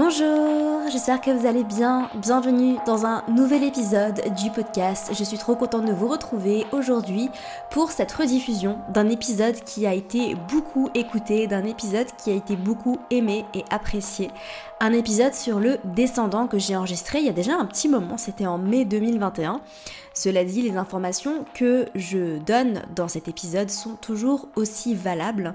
Bonjour, j'espère que vous allez bien. Bienvenue dans un nouvel épisode du podcast. Je suis trop contente de vous retrouver aujourd'hui pour cette rediffusion d'un épisode qui a été beaucoup écouté, d'un épisode qui a été beaucoup aimé et apprécié. Un épisode sur le descendant que j'ai enregistré il y a déjà un petit moment, c'était en mai 2021. Cela dit, les informations que je donne dans cet épisode sont toujours aussi valables.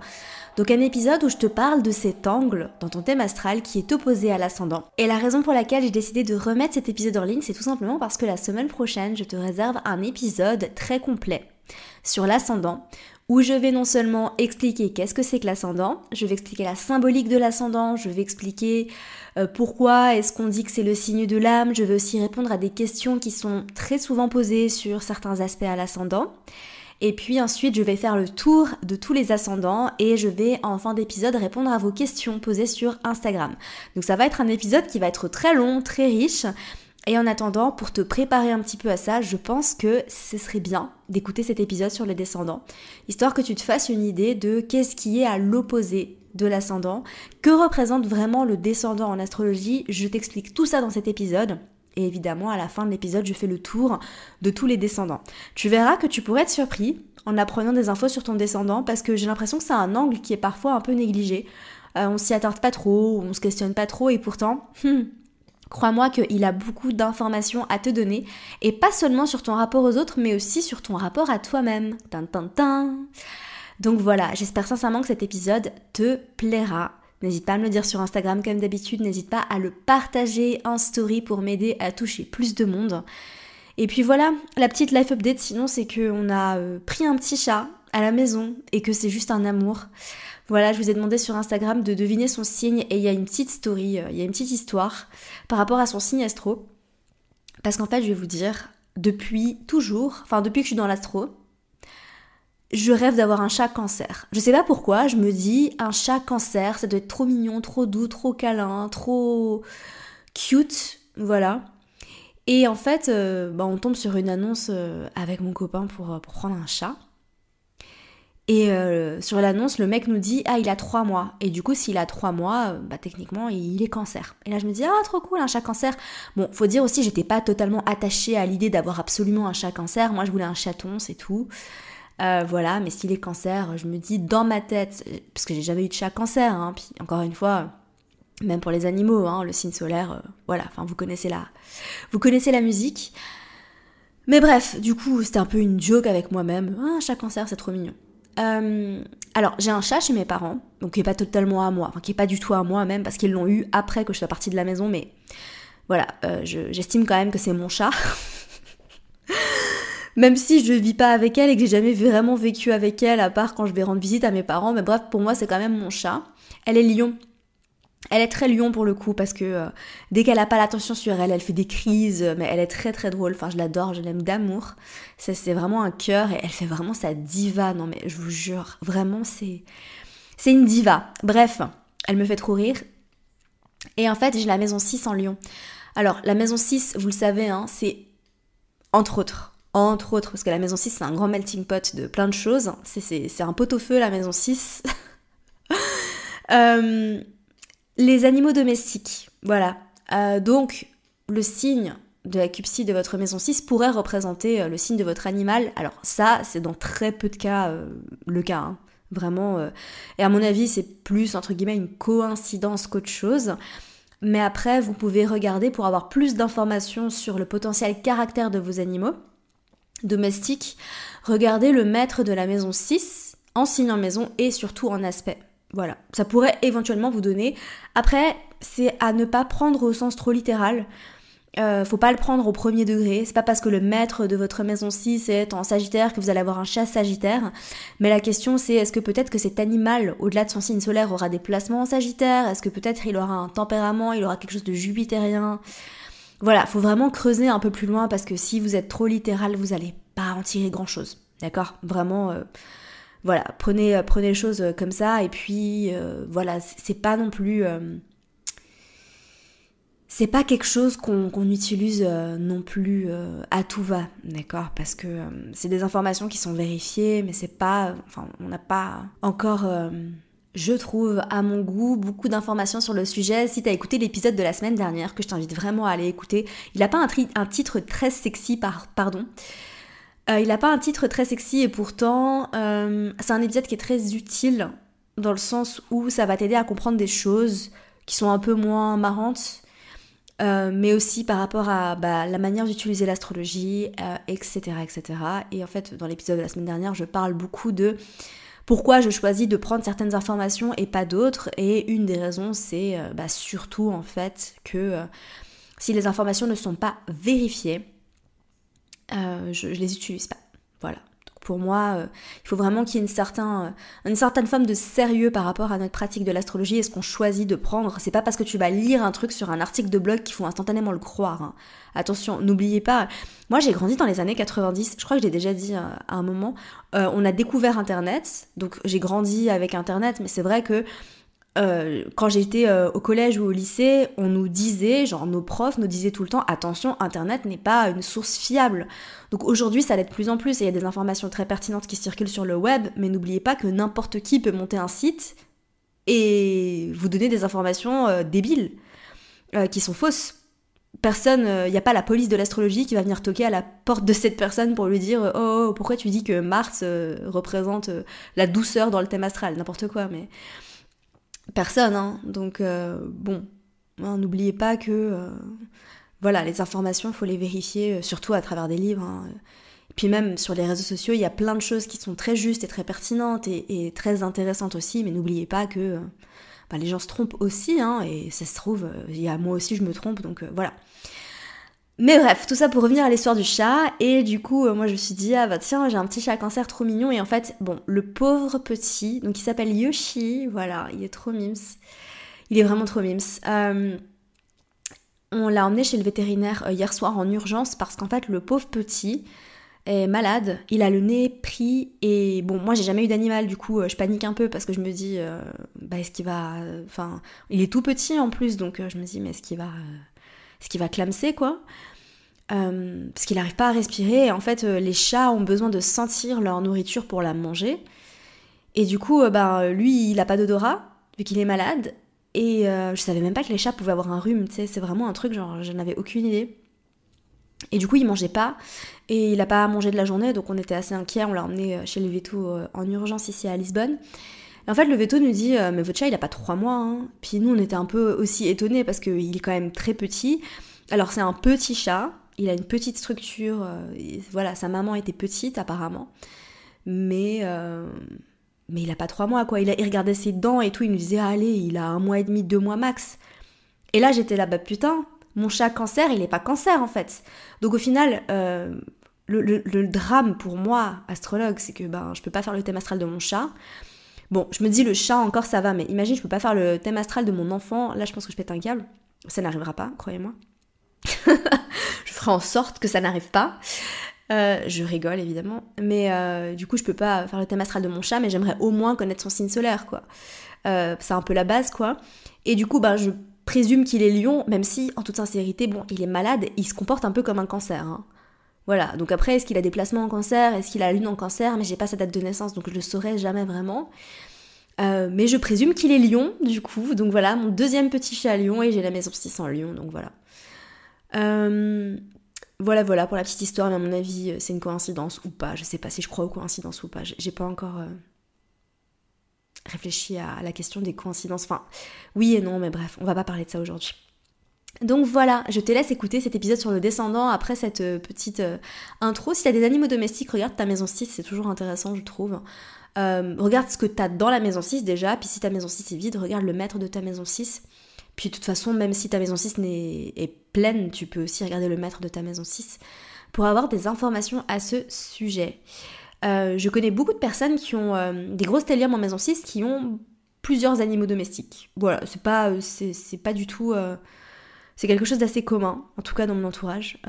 Donc un épisode où je te parle de cet angle dans ton thème astral qui est opposé l'ascendant. Et la raison pour laquelle j'ai décidé de remettre cet épisode en ligne, c'est tout simplement parce que la semaine prochaine, je te réserve un épisode très complet sur l'ascendant où je vais non seulement expliquer qu'est-ce que c'est que l'ascendant, je vais expliquer la symbolique de l'ascendant, je vais expliquer euh, pourquoi est-ce qu'on dit que c'est le signe de l'âme, je vais aussi répondre à des questions qui sont très souvent posées sur certains aspects à l'ascendant. Et puis ensuite, je vais faire le tour de tous les ascendants et je vais en fin d'épisode répondre à vos questions posées sur Instagram. Donc ça va être un épisode qui va être très long, très riche. Et en attendant, pour te préparer un petit peu à ça, je pense que ce serait bien d'écouter cet épisode sur les descendants, histoire que tu te fasses une idée de qu'est-ce qui est à l'opposé de l'ascendant, que représente vraiment le descendant en astrologie. Je t'explique tout ça dans cet épisode. Et évidemment, à la fin de l'épisode, je fais le tour de tous les descendants. Tu verras que tu pourrais être surpris en apprenant des infos sur ton descendant parce que j'ai l'impression que c'est un angle qui est parfois un peu négligé. Euh, on s'y attarde pas trop, on se questionne pas trop et pourtant, hmm, crois-moi qu'il a beaucoup d'informations à te donner et pas seulement sur ton rapport aux autres mais aussi sur ton rapport à toi-même. Donc voilà, j'espère sincèrement que cet épisode te plaira. N'hésite pas à me le dire sur Instagram comme d'habitude, n'hésite pas à le partager en story pour m'aider à toucher plus de monde. Et puis voilà, la petite life update sinon c'est qu'on a euh, pris un petit chat à la maison et que c'est juste un amour. Voilà, je vous ai demandé sur Instagram de deviner son signe et il y a une petite story, euh, il y a une petite histoire par rapport à son signe astro. Parce qu'en fait, je vais vous dire, depuis toujours, enfin depuis que je suis dans l'astro, je rêve d'avoir un chat cancer. Je sais pas pourquoi, je me dis un chat cancer, ça doit être trop mignon, trop doux, trop câlin, trop cute, voilà. Et en fait, euh, bah, on tombe sur une annonce euh, avec mon copain pour, euh, pour prendre un chat. Et sur l'annonce, le mec nous dit Ah, il a trois mois. Et du coup, s'il a trois mois, bah, techniquement, il est cancer. Et là, je me dis Ah, trop cool, un chat cancer. Bon, faut dire aussi, j'étais pas totalement attachée à l'idée d'avoir absolument un chat cancer. Moi, je voulais un chaton, c'est tout. Euh, voilà, mais s'il est cancer, je me dis dans ma tête, parce que j'ai jamais eu de chat cancer, hein, puis encore une fois, même pour les animaux, hein, le signe solaire, euh, voilà, enfin vous connaissez la, vous connaissez la musique. Mais bref, du coup, c'était un peu une joke avec moi-même. Ah, un chat cancer, c'est trop mignon. Euh, alors, j'ai un chat chez mes parents, donc qui est pas totalement à moi, enfin qui est pas du tout à moi même, parce qu'ils l'ont eu après que je sois partie de la maison, mais voilà, j'estime quand même que c'est mon chat. même si je vis pas avec elle et que j'ai jamais vraiment vécu avec elle, à part quand je vais rendre visite à mes parents, mais bref, pour moi, c'est quand même mon chat. Elle est lion. Elle est très lion pour le coup parce que euh, dès qu'elle a pas l'attention sur elle, elle fait des crises, mais elle est très très drôle. Enfin, je l'adore, je l'aime d'amour. Ça, c'est vraiment un cœur et elle fait vraiment sa diva. Non, mais je vous jure, vraiment, c'est c'est une diva. Bref, elle me fait trop rire. Et en fait, j'ai la maison 6 en Lyon. Alors, la maison 6, vous le savez, hein, c'est entre autres entre autres, parce que la maison 6 c'est un grand melting pot de plein de choses. C'est un pot-au-feu la maison 6. Euh, les animaux domestiques, voilà. Euh, donc le signe de la cupsie de votre maison 6 pourrait représenter euh, le signe de votre animal. Alors ça, c'est dans très peu de cas le cas. Hein. Vraiment. et à mon avis, c'est plus, entre guillemets, une coïncidence qu'autre chose. Mais après, vous pouvez regarder pour avoir plus d'informations sur le potentiel caractère de vos animaux domestique, regardez le maître de la maison 6 en signe en maison et surtout en aspect. Voilà, ça pourrait éventuellement vous donner. Après, c'est à ne pas prendre au sens trop littéral. Euh, faut pas le prendre au premier degré. C'est pas parce que le maître de votre maison 6 est en Sagittaire que vous allez avoir un chat Sagittaire. Mais la question c'est est-ce que peut-être que cet animal, au-delà de son signe solaire, aura des placements en Sagittaire? Est-ce que peut-être il aura un tempérament, il aura quelque chose de jupitérien? Voilà, faut vraiment creuser un peu plus loin parce que si vous êtes trop littéral, vous allez pas en tirer grand chose. D'accord? Vraiment, euh, voilà, prenez, euh, prenez les choses euh, comme ça et puis voilà, c'est pas non plus. c'est pas quelque chose qu'on utilise non plus à tout va, d'accord? Parce que c'est des informations qui sont vérifiées, mais c'est pas. Enfin, on n'a pas encore je trouve, à mon goût, beaucoup d'informations sur le sujet. Si tu as écouté l'épisode de la semaine dernière, que je t'invite vraiment à aller écouter, il n'a pas un, titre très sexy, par, pardon. Euh, il n'a pas un titre très sexy et pourtant, euh, c'est un épisode qui est très utile dans le sens où ça va t'aider à comprendre des choses qui sont un peu moins marrantes, euh, mais aussi par rapport à bah, la manière d'utiliser l'astrologie, etc., etc. Et en fait, dans l'épisode de la semaine dernière, je parle beaucoup de pourquoi je choisis de prendre certaines informations et pas d'autres. Et une des raisons, c'est bah, surtout en fait que si les informations ne sont pas vérifiées, euh, je, les utilise pas. Voilà pour moi, euh, il faut vraiment qu'il y ait une, euh, une certaine forme de sérieux par rapport à notre pratique de l'astrologie et ce qu'on choisit de prendre. C'est pas parce que tu vas lire un truc sur un article de blog qu'il faut instantanément le croire. Hein. Attention, n'oubliez pas, moi j'ai grandi dans les années 90, je crois que je l'ai déjà dit à un moment, on a découvert Internet, donc j'ai grandi avec Internet, mais c'est vrai que euh, quand j'étais euh, au collège ou au lycée, on nous disait, genre nos profs nous disaient tout le temps, attention, Internet n'est pas une source fiable. Donc aujourd'hui, ça l'est de plus en plus et il y a des informations très pertinentes qui circulent sur le web, mais n'oubliez pas que n'importe qui peut monter un site et vous donner des informations euh, débiles, qui sont fausses. Personne, il n'y a pas la police de l'astrologie qui va venir toquer à la porte de cette personne pour lui dire oh, oh, oh pourquoi tu dis que Mars représente la douceur dans le thème astral, n'importe quoi, mais personne. Hein. Donc euh, bon, hein, n'oubliez pas que euh, voilà, les informations, il faut les vérifier, euh, surtout à travers des livres. Hein. Puis même sur les réseaux sociaux, il y a plein de choses qui sont très justes et très pertinentes et, très intéressantes aussi, mais n'oubliez pas que bah, les gens se trompent aussi, et ça se trouve, il y a moi aussi je me trompe, donc voilà. Mais bref, tout ça pour revenir à l'histoire du chat. Et du coup, euh, moi je me suis dit, ah bah tiens, j'ai un petit chat cancer trop mignon. Et en fait, bon, le pauvre petit, donc il s'appelle Yoshi, voilà, il est trop mims. Il est vraiment trop mims. Euh, on l'a emmené chez le vétérinaire euh, hier soir en urgence parce qu'en fait, le pauvre petit est malade. Il a le nez pris. Et bon, moi j'ai jamais eu d'animal, du coup, je panique un peu parce que je me dis, bah est-ce qu'il va. Enfin, il est tout petit en plus, donc je me dis, mais est-ce qu'il va ce qui va clamser quoi. Euh, parce qu'il n'arrive pas à respirer. Et en fait, euh, les chats ont besoin de sentir leur nourriture pour la manger. Et du coup, euh, ben, lui, il n'a pas d'odorat, vu qu'il est malade. Et je savais même pas que les chats pouvaient avoir un rhume, c'est vraiment un truc, genre, je n'avais aucune idée. Et du coup, il mangeait pas, et il n'a pas mangé de la journée, donc on était assez inquiets, on l'a emmené chez le en urgence ici à Lisbonne. Et en fait, le veto nous dit, mais votre chat, il a pas trois mois. Hein. Puis nous, on était un peu aussi étonnés parce qu'il est quand même très petit. Alors, c'est un petit chat, il a une petite structure, euh, voilà, sa maman était petite apparemment, mais, euh, mais il a pas trois mois quoi. Il, regardait ses dents et tout, il nous disait allez, il a un mois et demi, deux mois max. Et là j'étais là, bah putain, mon chat cancer, il est pas cancer en fait. Donc au final, euh, le, drame pour moi, astrologue, c'est que ben, je peux pas faire le thème astral de mon chat. Bon, je me dis le chat encore ça va, mais imagine, je peux pas faire le thème astral de mon enfant, là je pense que je pète un câble. Ça n'arrivera pas, croyez-moi. je ferai en sorte que ça n'arrive pas. Euh, je rigole évidemment, mais euh, du coup je peux pas faire le thème astral de mon chat, mais j'aimerais au moins connaître son signe solaire quoi. Euh, c'est un peu la base quoi. Et du coup bah je présume qu'il est lion, même si en toute sincérité bon il est malade, il se comporte un peu comme un cancer. Hein. Voilà, donc après est-ce qu'il a des placements en cancer, est-ce qu'il a la lune en cancer, mais j'ai pas sa date de naissance donc je le saurai jamais vraiment. mais je présume qu'il est lion du coup, donc voilà, mon deuxième petit chat lion et j'ai la maison 6 en lion, donc voilà. Euh, voilà, voilà pour la petite histoire, mais à mon avis, euh, c'est une coïncidence ou pas. Je sais pas si je crois aux coïncidences ou pas. J'ai pas encore euh, réfléchi à la question des coïncidences. Enfin, oui et non, mais bref, on va pas parler de ça aujourd'hui. Donc voilà, je te laisse écouter cet épisode sur le descendant après cette petite intro. Si t'as des animaux domestiques, regarde ta maison 6, c'est toujours intéressant, je trouve. regarde ce que t'as dans la maison 6 déjà, puis si ta maison 6 est vide, regarde le maître de ta maison 6. Puis de toute façon, même si ta maison 6 est, pleine, tu peux aussi regarder le maître de ta maison 6 pour avoir des informations à ce sujet. Euh, je connais beaucoup de personnes qui ont euh, des grosses téliums en maison 6 qui ont plusieurs animaux domestiques. Voilà, c'est pas, euh, c'est, pas du tout. C'est quelque chose d'assez commun, en tout cas dans mon entourage.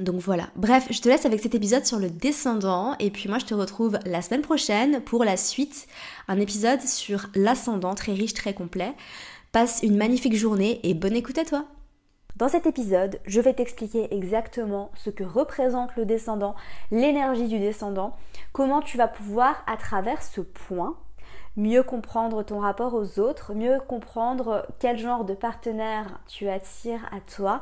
donc voilà. Bref, je te laisse avec cet épisode sur le descendant. Et puis moi, je te retrouve la semaine prochaine pour la suite. Un épisode sur l'ascendant, très riche, très complet. Passe une magnifique journée et bonne écoute à toi dans cet épisode, je vais t'expliquer exactement ce que représente le descendant, l'énergie du descendant, comment tu vas pouvoir, à travers ce point, mieux comprendre ton rapport aux autres, mieux comprendre quel genre de partenaire tu attires à toi,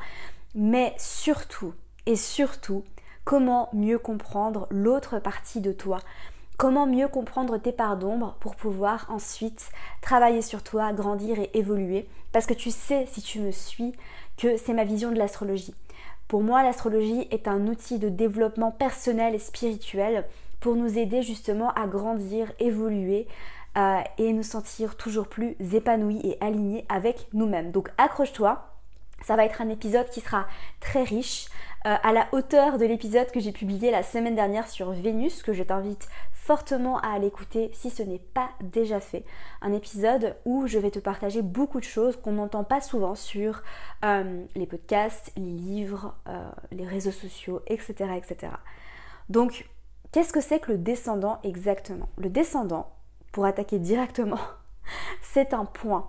mais surtout et surtout comment mieux comprendre l'autre partie de toi? Comment mieux comprendre tes parts d'ombre pour pouvoir ensuite travailler sur toi, grandir et évoluer? Parce que tu sais, si tu me suis, que c'est ma vision de l'astrologie. Pour moi, l'astrologie est un outil de développement personnel et spirituel pour nous aider justement à grandir, évoluer euh, et nous sentir toujours plus épanouis et alignés avec nous-mêmes. Donc accroche-toi, ça va être un épisode qui sera très riche, euh, à la hauteur de l'épisode que j'ai publié la semaine dernière sur Vénus, que je t'invite fortement à l'écouter si ce n'est pas déjà fait. Un épisode où je vais te partager beaucoup de choses qu'on n'entend pas souvent sur euh, les podcasts, les livres, les réseaux sociaux, etc. etc. Donc, qu'est-ce que c'est que le descendant exactement? Le descendant, pour attaquer directement, c'est un point.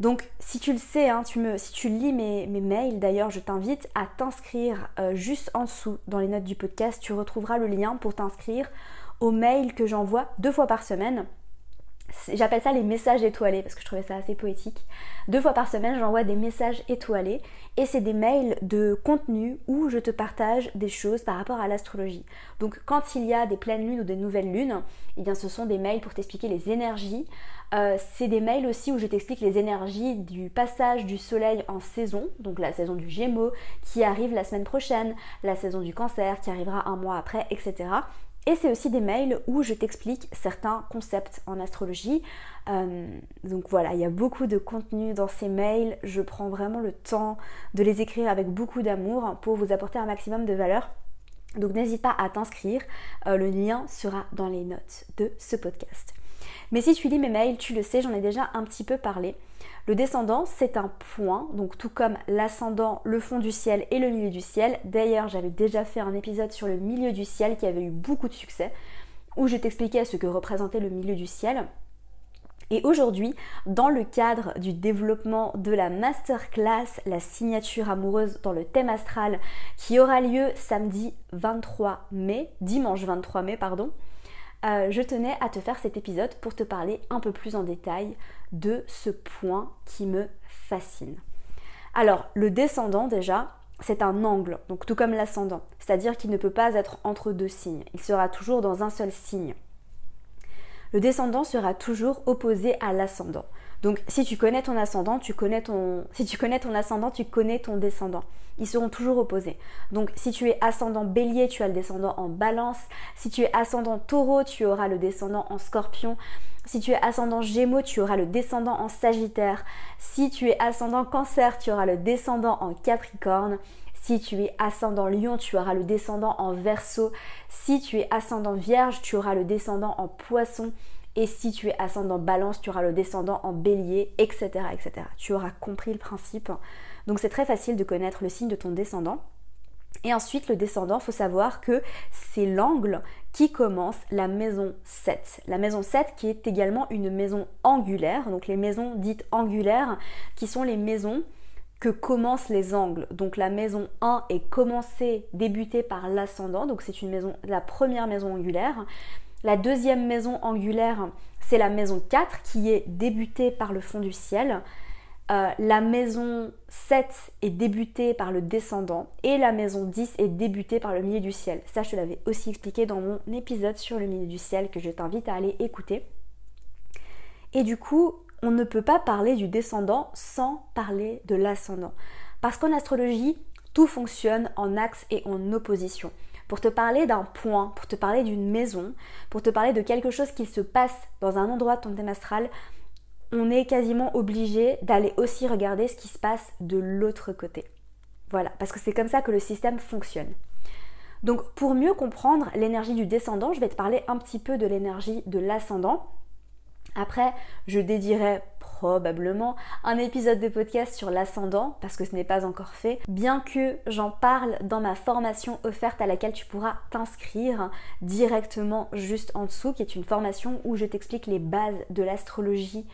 Donc si tu le sais, hein, tu me, si tu lis mes, mails, d'ailleurs je t'invite à t'inscrire euh, juste en dessous dans les notes du podcast, tu retrouveras le lien pour t'inscrire aux mails que j'envoie deux fois par semaine. J'appelle ça les messages étoilés parce que je trouvais ça assez poétique. Deux fois par semaine, j'envoie des messages étoilés et c'est des mails de contenu où je te partage des choses par rapport à l'astrologie. Donc quand il y a des pleines lunes ou des nouvelles lunes, eh bien ce sont des mails pour t'expliquer les énergies. Euh, c'est des mails aussi où je t'explique les énergies du passage du soleil en saison, donc la saison du Gémeaux qui arrive la semaine prochaine, la saison du Cancer qui arrivera un mois après, etc. Et c'est aussi des mails où je t'explique certains concepts en astrologie. Euh, donc voilà, il y a beaucoup de contenu dans ces mails. Je prends vraiment le temps de les écrire avec beaucoup d'amour pour vous apporter un maximum de valeur. Donc n'hésite pas à t'inscrire. Euh, le lien sera dans les notes de ce podcast. Mais si tu lis mes mails, tu le sais, j'en ai déjà un petit peu parlé. Le descendant, c'est un point, donc tout comme l'ascendant, le fond du ciel et le milieu du ciel. D'ailleurs, j'avais déjà fait un épisode sur le milieu du ciel qui avait eu beaucoup de succès, où je t'expliquais ce que représentait le milieu du ciel. Et aujourd'hui, dans le cadre du développement de la masterclass, la signature amoureuse dans le thème astral, qui aura lieu samedi 23 mai, dimanche 23 mai, pardon, euh, je tenais à te faire cet épisode pour te parler un peu plus en détail de ce point qui me fascine. Alors, le descendant déjà, c'est un angle, donc tout comme l'ascendant, c'est-à-dire qu'il ne peut pas être entre deux signes, il sera toujours dans un seul signe. Le descendant sera toujours opposé à l'ascendant. Donc si tu connais ton ascendant, tu connais ton si tu connais ton ascendant, tu connais ton descendant. Ils seront toujours opposés. Donc si tu es ascendant Bélier, tu as le descendant en Balance. Si tu es ascendant Taureau, tu auras le descendant en Scorpion. Si tu es ascendant Gémeaux, tu auras le descendant en Sagittaire. Si tu es ascendant Cancer, tu auras le descendant en Capricorne. Si tu es ascendant Lion, tu auras le descendant en Verseau. Si tu es ascendant Vierge, tu auras le descendant en Poisson. Et si tu es ascendant balance, tu auras le descendant en bélier, etc. etc. Tu auras compris le principe. Donc c'est très facile de connaître le signe de ton descendant. Et ensuite, le descendant, il faut savoir que c'est l'angle qui commence la maison 7. La maison 7 qui est également une maison angulaire, donc les maisons dites angulaires qui sont les maisons que commencent les angles. Donc la maison 1 est commencée, débutée par l'ascendant, donc c'est une maison, la première maison angulaire. La deuxième maison angulaire, c'est la maison 4 qui est débutée par le fond du ciel. Euh, la maison 7 est débutée par le descendant et la maison 10 est débutée par le milieu du ciel. Ça, je te l'avais aussi expliqué dans mon épisode sur le milieu du ciel que je t'invite à aller écouter. Et du coup, on ne peut pas parler du descendant sans parler de l'ascendant. Parce qu'en astrologie, tout fonctionne en axe et en opposition pour te parler d'un point, pour te parler d'une maison, pour te parler de quelque chose qui se passe dans un endroit de ton thème on est quasiment obligé d'aller aussi regarder ce qui se passe de l'autre côté. Voilà, parce que c'est comme ça que le système fonctionne. Donc pour mieux comprendre l'énergie du descendant, je vais te parler un petit peu de l'énergie de l'ascendant. Après, je dédierai probablement un épisode de podcast sur l'ascendant parce que ce n'est pas encore fait, bien que j'en parle dans ma formation offerte à laquelle tu pourras t'inscrire directement juste en dessous, qui est une formation où je t'explique les bases de l'astrologie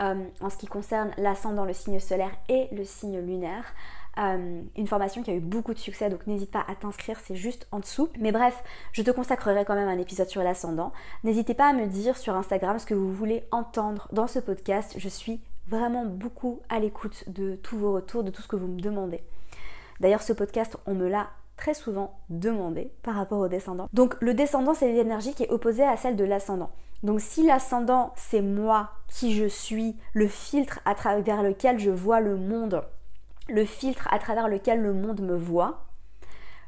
euh, en ce qui concerne l'ascendant, le signe solaire et le signe lunaire. Euh, une formation qui a eu beaucoup de succès, donc n'hésite pas à t'inscrire, c'est juste en dessous. Mais bref, je te consacrerai quand même un épisode sur l'ascendant. N'hésitez pas à me dire sur Instagram ce que vous voulez entendre dans ce podcast. Je suis vraiment beaucoup à l'écoute de tous vos retours, de tout ce que vous me demandez. D'ailleurs, ce podcast, on me l'a très souvent demandé par rapport au descendant. Donc le descendant, c'est l'énergie qui est opposée à celle de l'ascendant. Donc si l'ascendant, c'est moi, qui je suis, le filtre à travers lequel je vois le monde, le filtre à travers lequel le monde me voit,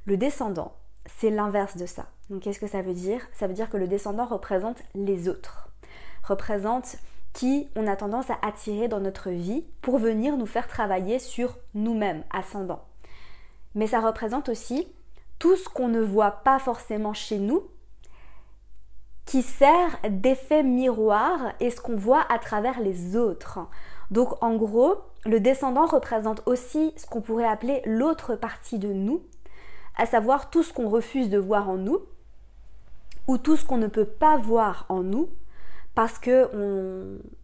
le descendant, c'est l'inverse de ça. Donc qu'est-ce que ça veut dire? Ça veut dire que le descendant représente les autres, représente qui on a tendance à attirer dans notre vie pour venir nous faire travailler sur nous-mêmes, ascendant. Mais ça représente aussi tout ce qu'on ne voit pas forcément chez nous, qui sert d'effet miroir et ce qu'on voit à travers les autres. Donc en gros, le descendant représente aussi ce qu'on pourrait appeler l'autre partie de nous, à savoir tout ce qu'on refuse de voir en nous, ou tout ce qu'on ne peut pas voir en nous, parce que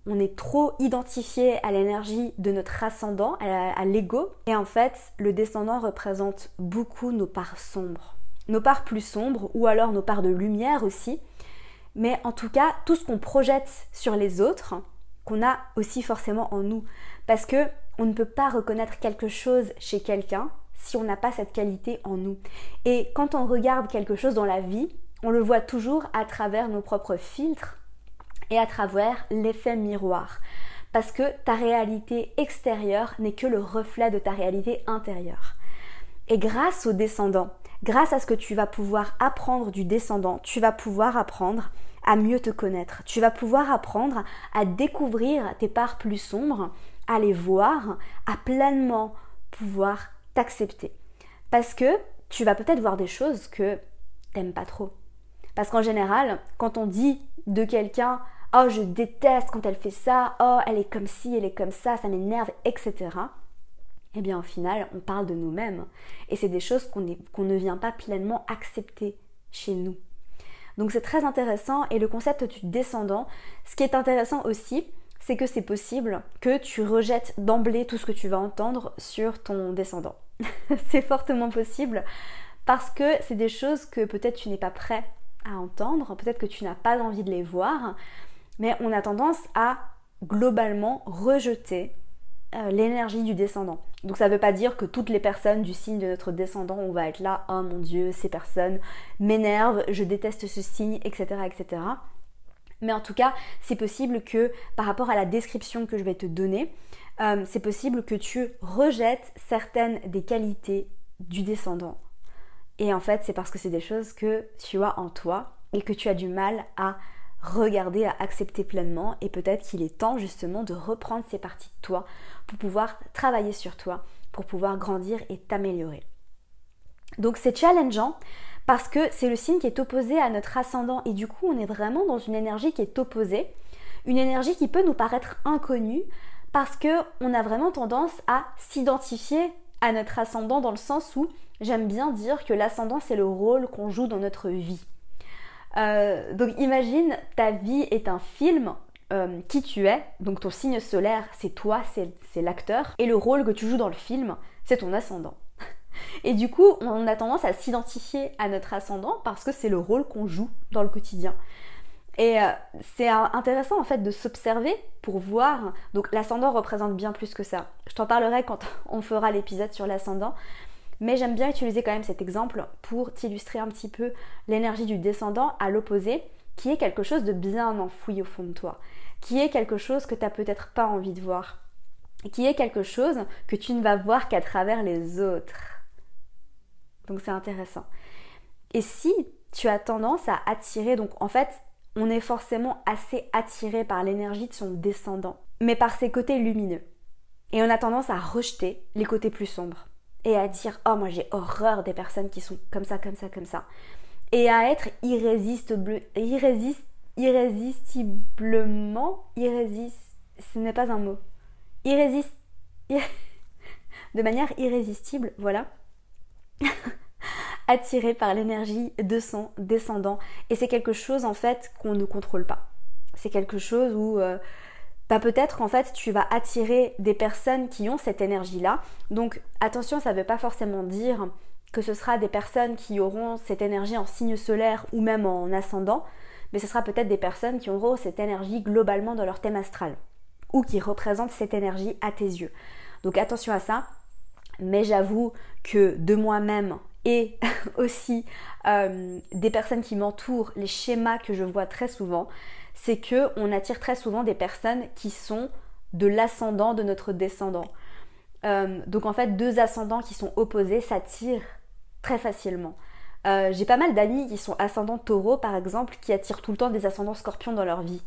on, est trop identifié à l'énergie de notre ascendant, à l'ego, et en fait, le descendant représente beaucoup nos parts sombres, nos parts plus sombres, ou alors nos parts de lumière aussi, mais en tout cas tout ce qu'on projette sur les autres, qu'on a aussi forcément en nous. Parce que on ne peut pas reconnaître quelque chose chez quelqu'un si on n'a pas cette qualité en nous. Et quand on regarde quelque chose dans la vie, on le voit toujours à travers nos propres filtres et à travers l'effet miroir. Parce que ta réalité extérieure n'est que le reflet de ta réalité intérieure. Et grâce au descendant, grâce à ce que tu vas pouvoir apprendre du descendant, tu vas pouvoir apprendre à mieux te connaître. Tu vas pouvoir apprendre à découvrir tes parts plus sombres, à les voir, à pleinement pouvoir t'accepter. Parce que tu vas peut-être voir des choses que t'aimes pas trop. Parce qu'en général, quand on dit de quelqu'un Oh, je déteste quand elle fait ça, oh, elle est comme ci, elle est comme ça, ça m'énerve, etc. Eh bien, au final, on parle de nous-mêmes. Et c'est des choses qu'on ne vient pas pleinement accepter chez nous. Donc c'est très intéressant et le concept du descendant, ce qui est intéressant aussi, c'est que c'est possible que tu rejettes d'emblée tout ce que tu vas entendre sur ton descendant. c'est fortement possible parce que c'est des choses que peut-être tu n'es pas prêt à entendre, peut-être que tu n'as pas envie de les voir, mais on a tendance à globalement rejeter l'énergie du descendant. Donc ça ne veut pas dire que toutes les personnes du signe de notre descendant, on va être là, oh mon dieu, ces personnes m'énervent, je déteste ce signe, etc. etc. Mais en tout cas, c'est possible que par rapport à la description que je vais te donner, euh, c'est possible que tu rejettes certaines des qualités du descendant. Et en fait, c'est parce que c'est des choses que tu as en toi et que tu as du mal à regarder, à accepter pleinement et peut-être qu'il est temps justement de reprendre ces parties de toi pour pouvoir travailler sur toi, pour pouvoir grandir et t'améliorer. Donc c'est challengeant parce que c'est le signe qui est opposé à notre ascendant et du coup on est vraiment dans une énergie qui est opposée, une énergie qui peut nous paraître inconnue parce que on a vraiment tendance à s'identifier à notre ascendant dans le sens où j'aime bien dire que l'ascendant c'est le rôle qu'on joue dans notre vie. Euh, donc imagine, ta vie est un film, euh, qui tu es, donc ton signe solaire, c'est toi, c'est l'acteur, et le rôle que tu joues dans le film, c'est ton ascendant. Et du coup, on a tendance à s'identifier à notre ascendant parce que c'est le rôle qu'on joue dans le quotidien. Et euh, c'est intéressant en fait de s'observer pour voir. Donc l'ascendant représente bien plus que ça. Je t'en parlerai quand on fera l'épisode sur l'ascendant. Mais j'aime bien utiliser quand même cet exemple pour t'illustrer un petit peu l'énergie du descendant à l'opposé, qui est quelque chose de bien enfoui au fond de toi, qui est quelque chose que tu n'as peut-être pas envie de voir, qui est quelque chose que tu ne vas voir qu'à travers les autres. Donc c'est intéressant. Et si tu as tendance à attirer, donc en fait, on est forcément assez attiré par l'énergie de son descendant, mais par ses côtés lumineux. Et on a tendance à rejeter les côtés plus sombres et à dire oh moi j'ai horreur des personnes qui sont comme ça, comme ça, comme ça. Et à être irrésistible, irrésist, irrésistiblement, irrésist, ce n'est pas un mot. Irrésist, de manière irrésistible, voilà. attiré par l'énergie de son descendant. Et c'est quelque chose en fait qu'on ne contrôle pas. C'est quelque chose où euh, bah peut-être qu'en fait tu vas attirer des personnes qui ont cette énergie-là. Donc attention, ça ne veut pas forcément dire que ce sera des personnes qui auront cette énergie en signe solaire ou même en ascendant, mais ce sera peut-être des personnes qui auront cette énergie globalement dans leur thème astral ou qui représentent cette énergie à tes yeux. Donc attention à ça, mais j'avoue que de moi-même et aussi euh, des personnes qui m'entourent, les schémas que je vois très souvent, c'est que on attire très souvent des personnes qui sont de l'ascendant de notre descendant. Euh, donc en fait, deux ascendants qui sont opposés s'attirent très facilement. Euh, j'ai pas mal d'amis qui sont ascendants taureaux par exemple, qui attirent tout le temps des ascendants scorpions dans leur vie.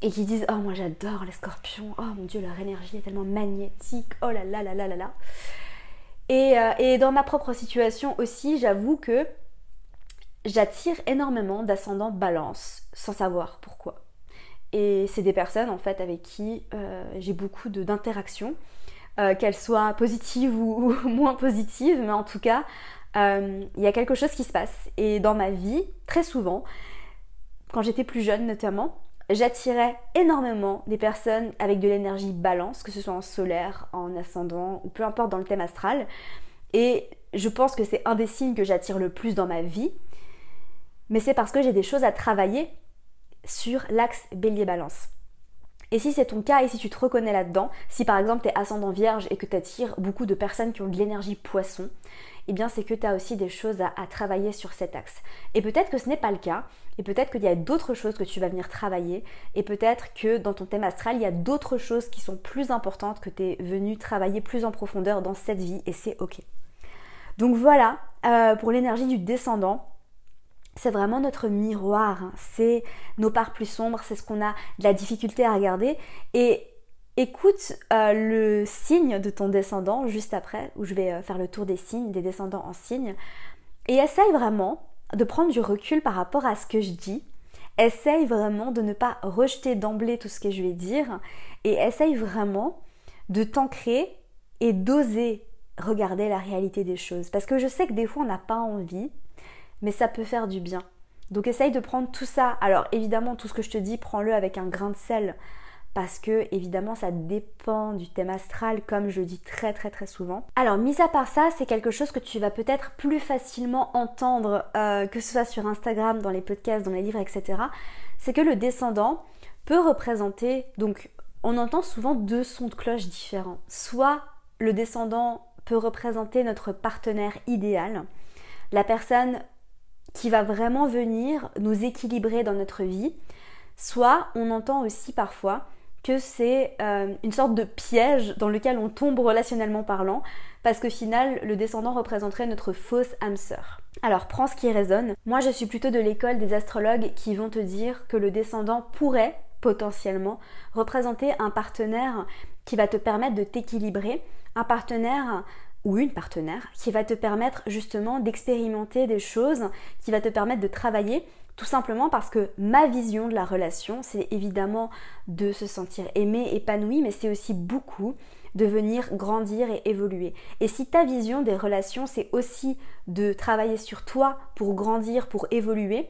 Et qui disent Oh, moi j'adore les scorpions, oh mon dieu, leur énergie est tellement magnétique, oh là là là là là là. Et, euh, et dans ma propre situation aussi, j'avoue que j'attire énormément d'ascendants balance sans savoir pourquoi. Et c'est des personnes en fait avec qui euh, j'ai beaucoup d'interactions, qu'elles soient positives ou, ou, moins positives, mais en tout cas, euh, il y a quelque chose qui se passe. Et dans ma vie, très souvent, quand j'étais plus jeune notamment, j'attirais énormément des personnes avec de l'énergie balance, que ce soit en solaire, en ascendant ou peu importe dans le thème astral. Et je pense que c'est un des signes que j'attire le plus dans ma vie. Mais c'est parce que j'ai des choses à travailler sur l'axe bélier-balance. Et si c'est ton cas et si tu te reconnais là-dedans, si par exemple tu es ascendant vierge et que tu attires beaucoup de personnes qui ont de l'énergie poisson, eh bien c'est que tu as aussi des choses à, travailler sur cet axe. Et peut-être que ce n'est pas le cas, et peut-être qu'il y a d'autres choses que tu vas venir travailler, et peut-être que dans ton thème astral, il y a d'autres choses qui sont plus importantes que tu es venu travailler plus en profondeur dans cette vie, et c'est ok. Donc voilà, euh, pour l'énergie du descendant, c'est vraiment notre miroir, hein. c'est nos parts plus sombres, c'est ce qu'on a de la difficulté à regarder. Et Écoute euh, le signe de ton descendant juste après, où je vais euh, faire le tour des signes, des descendants en signes, et essaye vraiment de prendre du recul par rapport à ce que je dis. Essaye vraiment de ne pas rejeter d'emblée tout ce que je vais dire, et essaye vraiment de t'ancrer et d'oser regarder la réalité des choses. Parce que je sais que des fois on n'a pas envie, mais ça peut faire du bien. Donc essaye de prendre tout ça. Alors évidemment, tout ce que je te dis, prends-le avec un grain de sel parce que évidemment ça dépend du thème astral comme je dis très très très souvent. Alors mis à part ça, c'est quelque chose que tu vas peut-être plus facilement entendre euh, que ce soit sur Instagram, dans les podcasts, dans les livres, etc. C'est que le descendant peut représenter, donc on entend souvent deux sons de cloche différents. Soit le descendant peut représenter notre partenaire idéal, la personne qui va vraiment venir nous équilibrer dans notre vie. Soit on entend aussi parfois que c'est euh, une sorte de piège dans lequel on tombe relationnellement parlant, parce qu'au final, le descendant représenterait notre fausse âme sœur. Alors prends ce qui résonne. Moi, je suis plutôt de l'école des astrologues qui vont te dire que le descendant pourrait potentiellement représenter un partenaire qui va te permettre de t'équilibrer, un partenaire ou une partenaire qui va te permettre justement d'expérimenter des choses, qui va te permettre de travailler tout simplement parce que ma vision de la relation, c'est évidemment de se sentir aimé, épanoui, mais c'est aussi beaucoup de venir grandir et évoluer. Et si ta vision des relations, c'est aussi de travailler sur toi pour grandir, pour évoluer,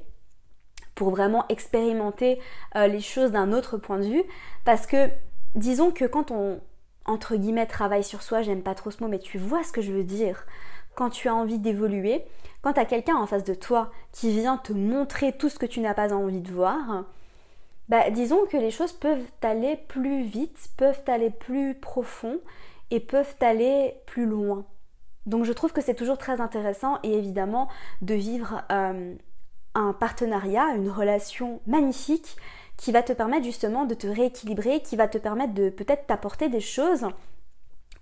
pour vraiment expérimenter euh, les choses d'un autre point de vue, parce que disons que quand on, entre guillemets, travaille sur soi, j'aime pas trop ce mot, mais tu vois ce que je veux dire, quand tu as envie d'évoluer, quand tu as quelqu'un en face de toi qui vient te montrer tout ce que tu n'as pas envie de voir, bah, disons que les choses peuvent aller plus vite, peuvent aller plus profond et peuvent aller plus loin. Donc je trouve que c'est toujours très intéressant et évidemment de vivre euh, un partenariat, une relation magnifique qui va te permettre justement de te rééquilibrer, qui va te permettre de peut-être t'apporter des choses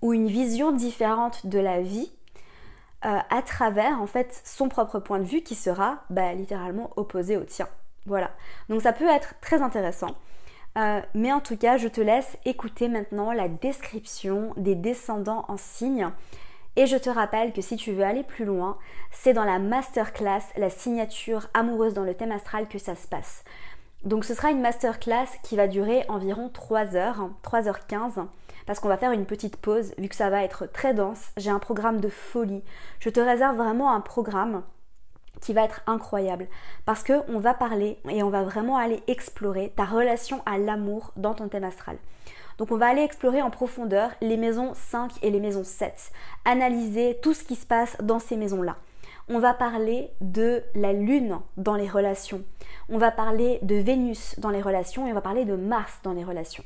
ou une vision différente de la vie euh, à travers en fait son propre point de vue qui sera bah, littéralement opposé au tien. Voilà. Donc ça peut être très intéressant. Euh, mais en tout cas, je te laisse écouter maintenant la description des descendants en signe. Et je te rappelle que si tu veux aller plus loin, c'est dans la masterclass, la signature amoureuse dans le thème astral que ça se passe. Donc ce sera une masterclass qui va durer environ 3 heures, 3h15 parce qu'on va faire une petite pause vu que ça va être très dense. J'ai un programme de folie. Je te réserve vraiment un programme qui va être incroyable parce que on va parler et on va vraiment aller explorer ta relation à l'amour dans ton thème astral. Donc on va aller explorer en profondeur les maisons 5 et les maisons 7, analyser tout ce qui se passe dans ces maisons-là. On va parler de la lune dans les relations. On va parler de Vénus dans les relations et on va parler de Mars dans les relations.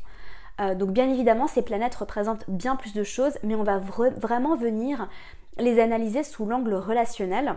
Euh, donc bien évidemment, ces planètes représentent bien plus de choses, mais on va vraiment venir les analyser sous l'angle relationnel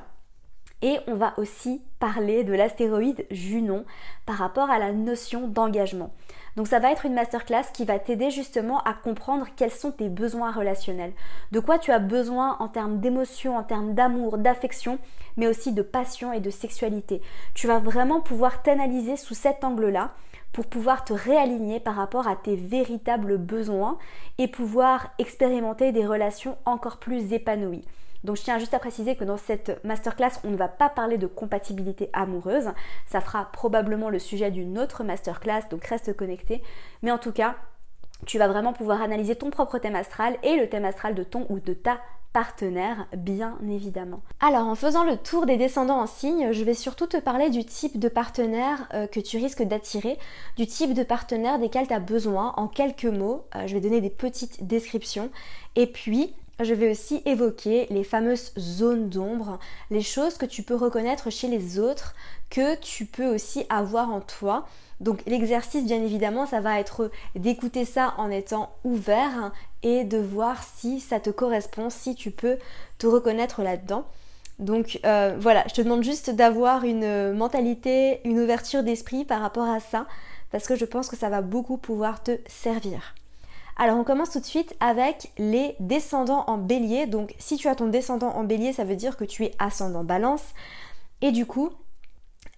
et on va aussi parler de l'astéroïde Junon par rapport à la notion d'engagement. Donc ça va être une masterclass qui va t'aider justement à comprendre quels sont tes besoins relationnels, de quoi tu as besoin en termes d'émotion, en termes d'amour, d'affection, mais aussi de passion et de sexualité. Tu vas vraiment pouvoir t'analyser sous cet angle-là pour pouvoir te réaligner par rapport à tes véritables besoins et pouvoir expérimenter des relations encore plus épanouies. Donc je tiens juste à préciser que dans cette masterclass, on ne va pas parler de compatibilité amoureuse. Ça fera probablement le sujet d'une autre masterclass, donc reste connecté. Mais en tout cas, tu vas vraiment pouvoir analyser ton propre thème astral et le thème astral de ton ou de ta partenaire, bien évidemment. Alors, en faisant le tour des descendants en signe, je vais surtout te parler du type de partenaire euh, que tu risques d'attirer, du type de partenaire desquels tu as besoin en quelques mots. Euh, je vais donner des petites descriptions. Et puis, je vais aussi évoquer les fameuses zones d'ombre, les choses que tu peux reconnaître chez les autres, que tu peux aussi avoir en toi. Donc l'exercice, bien évidemment, ça va être d'écouter ça en étant ouvert et de voir si ça te correspond, si tu peux te reconnaître là-dedans. Donc euh, voilà, je te demande juste d'avoir une mentalité, une ouverture d'esprit par rapport à ça, parce que je pense que ça va beaucoup pouvoir te servir. Alors on commence tout de suite avec les descendants en bélier. Donc si tu as ton descendant en bélier, ça veut dire que tu es ascendant balance. Et du coup,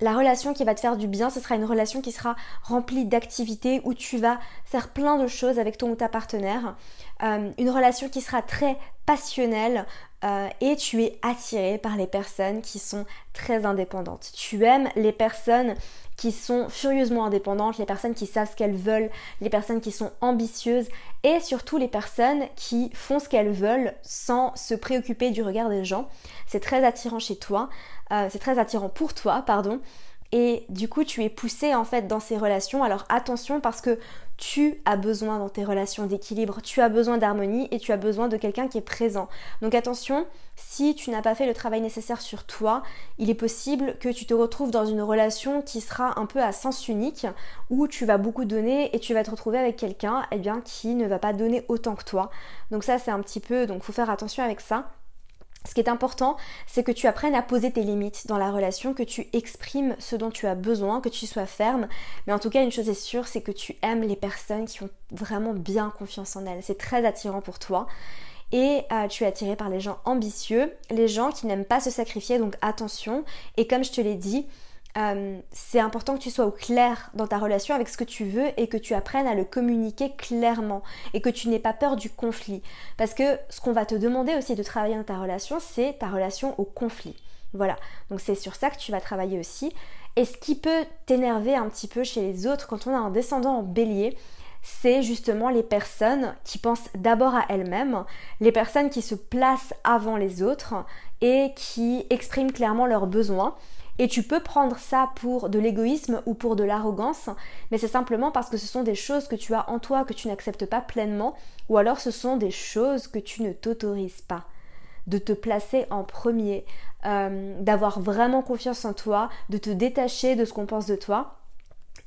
la relation qui va te faire du bien, ce sera une relation qui sera remplie d'activités où tu vas faire plein de choses avec ton ou ta partenaire. Euh, une relation qui sera très passionnelle euh, et tu es attiré par les personnes qui sont très indépendantes. Tu aimes les personnes qui sont furieusement indépendantes, les personnes qui savent ce qu'elles veulent, les personnes qui sont ambitieuses et surtout les personnes qui font ce qu'elles veulent sans se préoccuper du regard des gens. C'est très attirant chez toi, euh, c'est très attirant pour toi, pardon et du coup tu es poussé en fait dans ces relations. Alors attention parce que tu as besoin dans tes relations d'équilibre, tu as besoin d'harmonie et tu as besoin de quelqu'un qui est présent. Donc attention, si tu n'as pas fait le travail nécessaire sur toi, il est possible que tu te retrouves dans une relation qui sera un peu à sens unique où tu vas beaucoup donner et tu vas te retrouver avec quelqu'un eh qui ne va pas donner autant que toi. Donc ça c'est un petit peu donc faut faire attention avec ça. Ce qui est important, c'est que tu apprennes à poser tes limites dans la relation, que tu exprimes ce dont tu as besoin, que tu sois ferme. Mais en tout cas, une chose est sûre, c'est que tu aimes les personnes qui ont vraiment bien confiance en elles. C'est très attirant pour toi. Et euh, tu es attiré par les gens ambitieux, les gens qui n'aiment pas se sacrifier, donc attention. Et comme je te l'ai dit, euh, c'est important que tu sois au clair dans ta relation avec ce que tu veux et que tu apprennes à le communiquer clairement et que tu n'aies pas peur du conflit. Parce que ce qu'on va te demander aussi de travailler dans ta relation, c'est ta relation au conflit. Voilà, donc c'est sur ça que tu vas travailler aussi. Et ce qui peut t'énerver un petit peu chez les autres quand on a un descendant en bélier, c'est justement les personnes qui pensent d'abord à elles-mêmes, les personnes qui se placent avant les autres et qui expriment clairement leurs besoins et tu peux prendre ça pour de l'égoïsme ou pour de l'arrogance, mais c'est simplement parce que ce sont des choses que tu as en toi que tu n'acceptes pas pleinement, ou alors ce sont des choses que tu ne t'autorises pas. De te placer en premier, euh, d'avoir vraiment confiance en toi, de te détacher de ce qu'on pense de toi.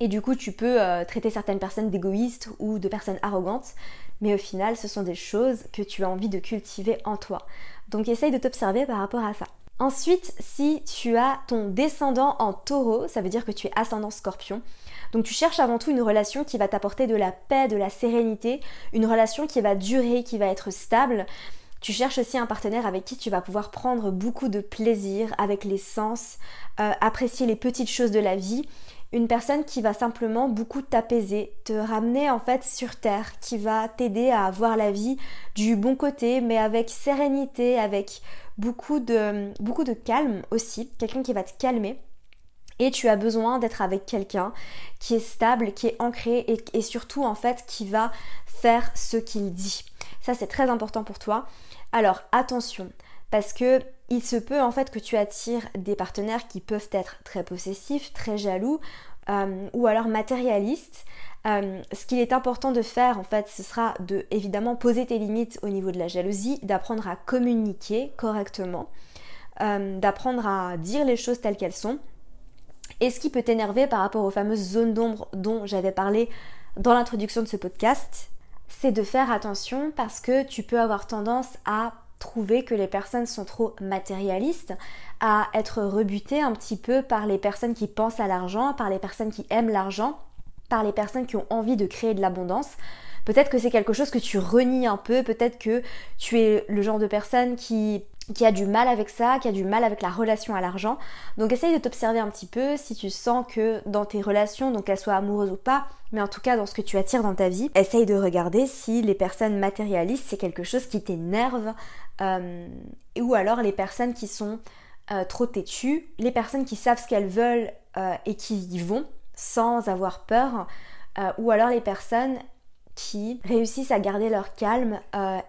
Et du coup, tu peux euh, traiter certaines personnes d'égoïstes ou de personnes arrogantes, mais au final, ce sont des choses que tu as envie de cultiver en toi. Donc essaye de t'observer par rapport à ça. Ensuite, si tu as ton descendant en taureau, ça veut dire que tu es ascendant scorpion. Donc tu cherches avant tout une relation qui va t'apporter de la paix, de la sérénité, une relation qui va durer, qui va être stable. Tu cherches aussi un partenaire avec qui tu vas pouvoir prendre beaucoup de plaisir avec les sens, euh, apprécier les petites choses de la vie une personne qui va simplement beaucoup t'apaiser, te ramener en fait sur terre, qui va t'aider à voir la vie du bon côté, mais avec sérénité, avec beaucoup de, calme aussi, quelqu'un qui va te calmer. Et tu as besoin d'être avec quelqu'un qui est stable, qui est ancré et surtout en fait qui va faire ce qu'il dit. Ça c'est très important pour toi. Alors attention, parce que il se peut en fait que tu attires des partenaires qui peuvent être très possessifs, très jaloux euh, ou alors matérialistes. Euh, ce qu'il est important de faire en fait, ce sera de évidemment poser tes limites au niveau de la jalousie, d'apprendre à communiquer correctement, euh, d'apprendre à dire les choses telles qu'elles sont. Et ce qui peut t'énerver par rapport aux fameuses zones d'ombre dont j'avais parlé dans l'introduction de ce podcast, c'est de faire attention parce que tu peux avoir tendance à trouver que les personnes sont trop matérialistes, à être rebuté un petit peu par les personnes qui pensent à l'argent, par les personnes qui aiment l'argent, par les personnes qui ont envie de créer de l'abondance. Peut-être que c'est quelque chose que tu renies un peu, peut-être que tu es le genre de personne qui qui a du mal avec ça, qui a du mal avec la relation à l'argent. Donc essaye de t'observer un petit peu si tu sens que dans tes relations, donc qu'elles soient amoureuses ou pas, mais en tout cas dans ce que tu attires dans ta vie, essaye de regarder si les personnes matérialistes c'est quelque chose qui t'énerve euh, ou alors les personnes qui sont euh, trop têtues, les personnes qui savent ce qu'elles veulent euh, et qui y vont sans avoir peur, ou alors les personnes qui réussissent à garder leur calme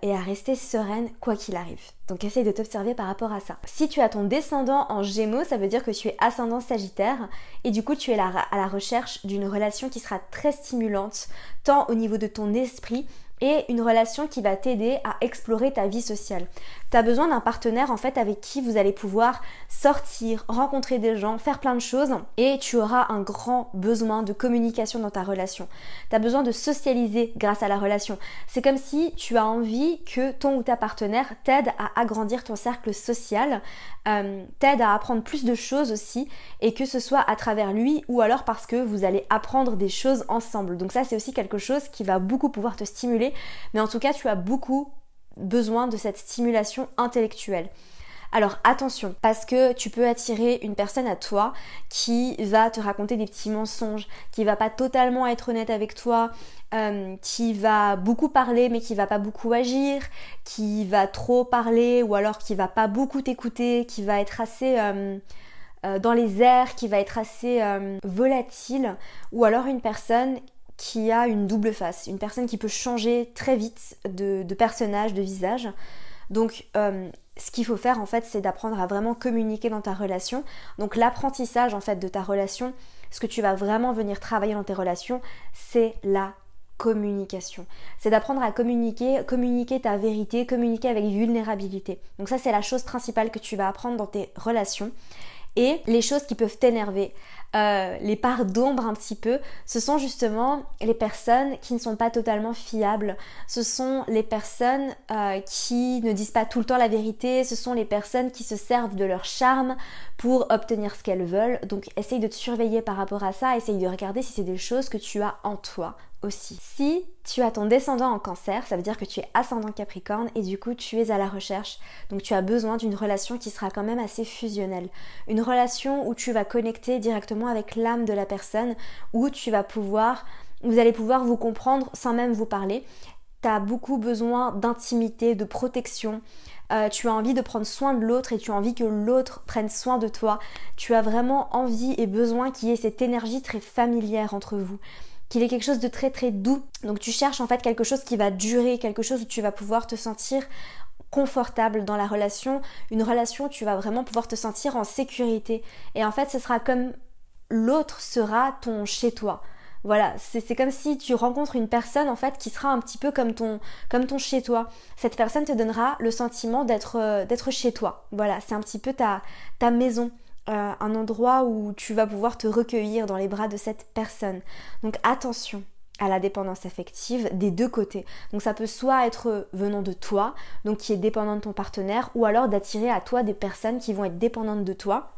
et à rester sereine quoi qu'il arrive. Donc essaye de t'observer par rapport à ça. Si tu as ton descendant en gémeaux, ça veut dire que tu es ascendant sagittaire et du coup tu es à la recherche d'une relation qui sera très stimulante, tant au niveau de ton esprit et une relation qui va t'aider à explorer ta vie sociale. Tu as besoin d'un partenaire en fait avec qui vous allez pouvoir sortir, rencontrer des gens, faire plein de choses et tu auras un grand besoin de communication dans ta relation. Tu as besoin de socialiser grâce à la relation. C'est comme si tu as envie que ton ou ta partenaire t'aide à agrandir ton cercle social, euh, t'aide à apprendre plus de choses aussi et que ce soit à travers lui ou alors parce que vous allez apprendre des choses ensemble. Donc ça c'est aussi quelque chose qui va beaucoup pouvoir te stimuler mais en tout cas, tu as beaucoup besoin de cette stimulation intellectuelle. Alors attention, parce que tu peux attirer une personne à toi qui va te raconter des petits mensonges, qui va pas totalement être honnête avec toi, euh, qui va beaucoup parler mais qui va pas beaucoup agir, qui va trop parler ou alors qui va pas beaucoup t'écouter, qui va être assez euh, euh, dans les airs, qui va être assez volatile, ou alors une personne qui a une double face, une personne qui peut changer très vite de, personnage, de visage. Donc euh, ce qu'il faut faire en fait c'est d'apprendre à vraiment communiquer dans ta relation. Donc l'apprentissage en fait de ta relation, ce que tu vas vraiment venir travailler dans tes relations, c'est la communication. C'est d'apprendre à communiquer, communiquer ta vérité, communiquer avec vulnérabilité. Donc ça c'est la chose principale que tu vas apprendre dans tes relations. Et les choses qui peuvent t'énerver, euh, les parts d'ombre un petit peu, ce sont justement les personnes qui ne sont pas totalement fiables. Ce sont les personnes euh, qui ne disent pas tout le temps la vérité. Ce sont les personnes qui se servent de leur charme pour obtenir ce qu'elles veulent. Donc essaye de te surveiller par rapport à ça. Essaye de regarder si c'est des choses que tu as en toi Si tu as ton descendant en cancer, ça veut dire que tu es ascendant capricorne et du coup tu es à la recherche. Donc tu as besoin d'une relation qui sera quand même assez fusionnelle. Une relation où tu vas connecter directement avec l'âme de la personne, où tu vas pouvoir, vous allez pouvoir vous comprendre sans même vous parler. Tu as beaucoup besoin d'intimité, de protection. Euh, tu as envie de prendre soin de l'autre et tu as envie que l'autre prenne soin de toi. Tu as vraiment envie et besoin qu'il y ait cette énergie très familière entre vous qu'il ait quelque chose de très très doux. Donc tu cherches en fait quelque chose qui va durer, quelque chose où tu vas pouvoir te sentir confortable dans la relation, une relation où tu vas vraiment pouvoir te sentir en sécurité. Et en fait, ce sera comme l'autre sera ton chez toi. Voilà, c'est comme si tu rencontres une personne en fait qui sera un petit peu comme ton, chez toi. Cette personne te donnera le sentiment d'être euh, chez toi. Voilà, c'est un petit peu ta, ta maison. Euh, un endroit où tu vas pouvoir te recueillir dans les bras de cette personne. Donc attention à la dépendance affective des deux côtés. Donc ça peut soit être venant de toi, donc qui est dépendant de ton partenaire, ou alors d'attirer à toi des personnes qui vont être dépendantes de toi.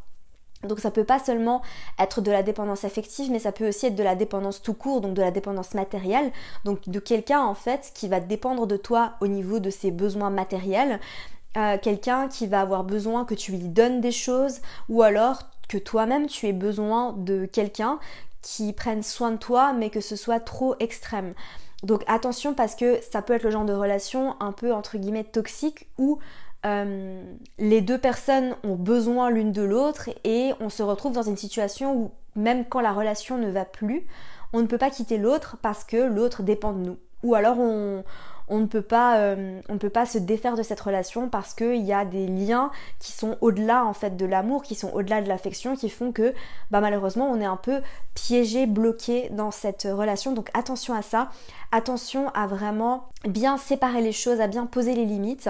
Donc ça peut pas seulement être de la dépendance affective, mais ça peut aussi être de la dépendance tout court, donc de la dépendance matérielle, donc de quelqu'un en fait qui va dépendre de toi au niveau de ses besoins matériels, quelqu'un qui va avoir besoin que tu lui donnes des choses ou alors que toi-même tu aies besoin de quelqu'un qui prenne soin de toi mais que ce soit trop extrême. Donc attention parce que ça peut être le genre de relation un peu entre guillemets toxique où euh, les deux personnes ont besoin l'une de l'autre et on se retrouve dans une situation où même quand la relation ne va plus, on ne peut pas quitter l'autre parce que l'autre dépend de nous. Ou alors on, on ne peut pas, euh, on ne peut pas se défaire de cette relation parce qu'il y a des liens qui sont au-delà en fait de l'amour, qui sont au-delà de l'affection, qui font que bah, malheureusement on est un peu piégé, bloqué dans cette relation. Donc attention à ça, attention à vraiment bien séparer les choses, à bien poser les limites.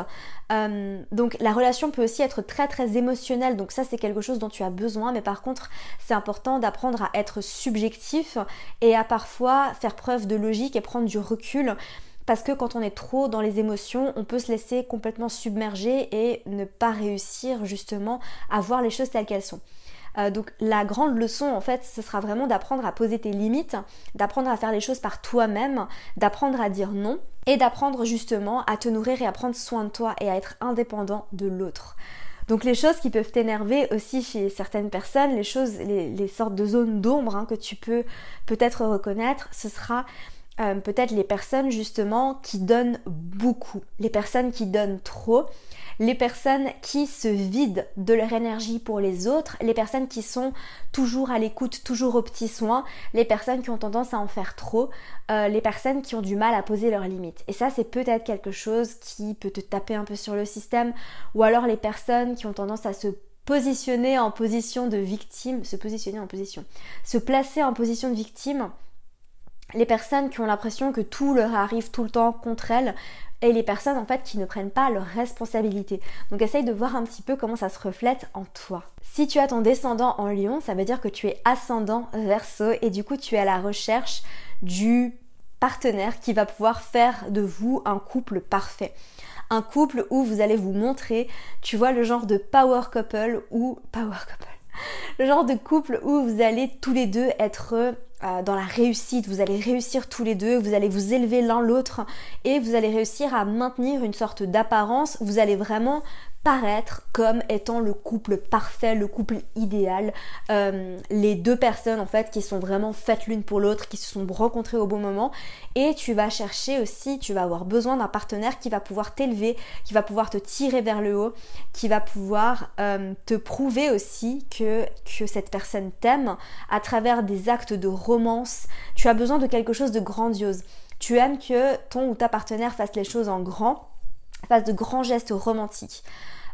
Euh, donc la relation peut aussi être très très émotionnelle, donc ça c'est quelque chose dont tu as besoin, mais par contre c'est important d'apprendre à être subjectif et à parfois faire preuve de logique et prendre du recul parce que quand on est trop dans les émotions, on peut se laisser complètement submerger et ne pas réussir justement à voir les choses telles qu'elles sont. Euh, donc la grande leçon en fait, ce sera vraiment d'apprendre à poser tes limites, d'apprendre à faire les choses par toi-même, d'apprendre à dire non et d'apprendre justement à te nourrir et à prendre soin de toi et à être indépendant de l'autre. Donc les choses qui peuvent t'énerver aussi chez certaines personnes, les choses, les, sortes de zones d'ombre hein, que tu peux peut-être reconnaître, ce sera euh, peut-être les personnes justement qui donnent beaucoup, les personnes qui donnent trop, les personnes qui se vident de leur énergie pour les autres, les personnes qui sont toujours à l'écoute, toujours aux petits soins, les personnes qui ont tendance à en faire trop, euh, les personnes qui ont du mal à poser leurs limites. Et ça, c'est peut-être quelque chose qui peut te taper un peu sur le système, ou alors les personnes qui ont tendance à se positionner en position de victime, se positionner en position, se placer en position de victime les personnes qui ont l'impression que tout leur arrive tout le temps contre elles et les personnes en fait qui ne prennent pas leurs responsabilités. Donc essaye de voir un petit peu comment ça se reflète en toi. Si tu as ton descendant en lion, ça veut dire que tu es ascendant verso et du coup tu es à la recherche du partenaire qui va pouvoir faire de vous un couple parfait. Un couple où vous allez vous montrer, tu vois, le genre de power couple ou power couple. Le genre de couple où vous allez tous les deux être euh, dans la réussite, vous allez réussir tous les deux, vous allez vous élever l'un l'autre et vous allez réussir à maintenir une sorte d'apparence, vous allez vraiment paraître comme étant le couple parfait, le couple idéal, euh, les deux personnes en fait qui sont vraiment faites l'une pour l'autre, qui se sont rencontrées au bon moment. Et tu vas chercher aussi, tu vas avoir besoin d'un partenaire qui va pouvoir t'élever, qui va pouvoir te tirer vers le haut, qui va pouvoir euh, te prouver aussi que, que cette personne t'aime à travers des actes de romance, tu as besoin de quelque chose de grandiose. Tu aimes que ton ou ta partenaire fasse les choses en grand, fasse de grands gestes romantiques.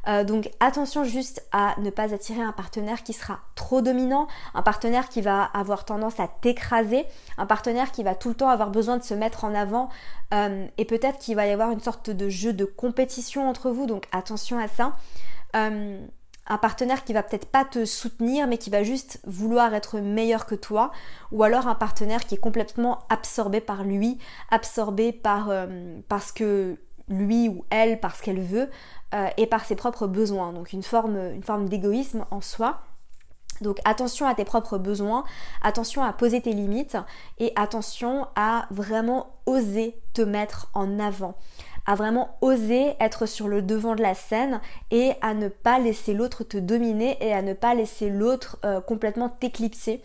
Euh, donc attention juste à ne pas attirer un partenaire qui sera trop dominant, un partenaire qui va avoir tendance à t'écraser, un partenaire qui va tout le temps avoir besoin de se mettre en avant euh, et peut-être qu'il va y avoir une sorte de jeu de compétition entre vous, donc attention à ça. Euh, un partenaire qui va peut-être pas te soutenir mais qui va juste vouloir être meilleur que toi ou alors un partenaire qui est complètement absorbé par lui, absorbé par parce que lui ou elle parce qu'elle veut euh, et par ses propres besoins. Donc une forme, d'égoïsme en soi. Donc attention à tes propres besoins, attention à poser tes limites et attention à vraiment oser te mettre en avant à vraiment oser être sur le devant de la scène et à ne pas laisser l'autre te dominer et à ne pas laisser l'autre euh, complètement t'éclipser.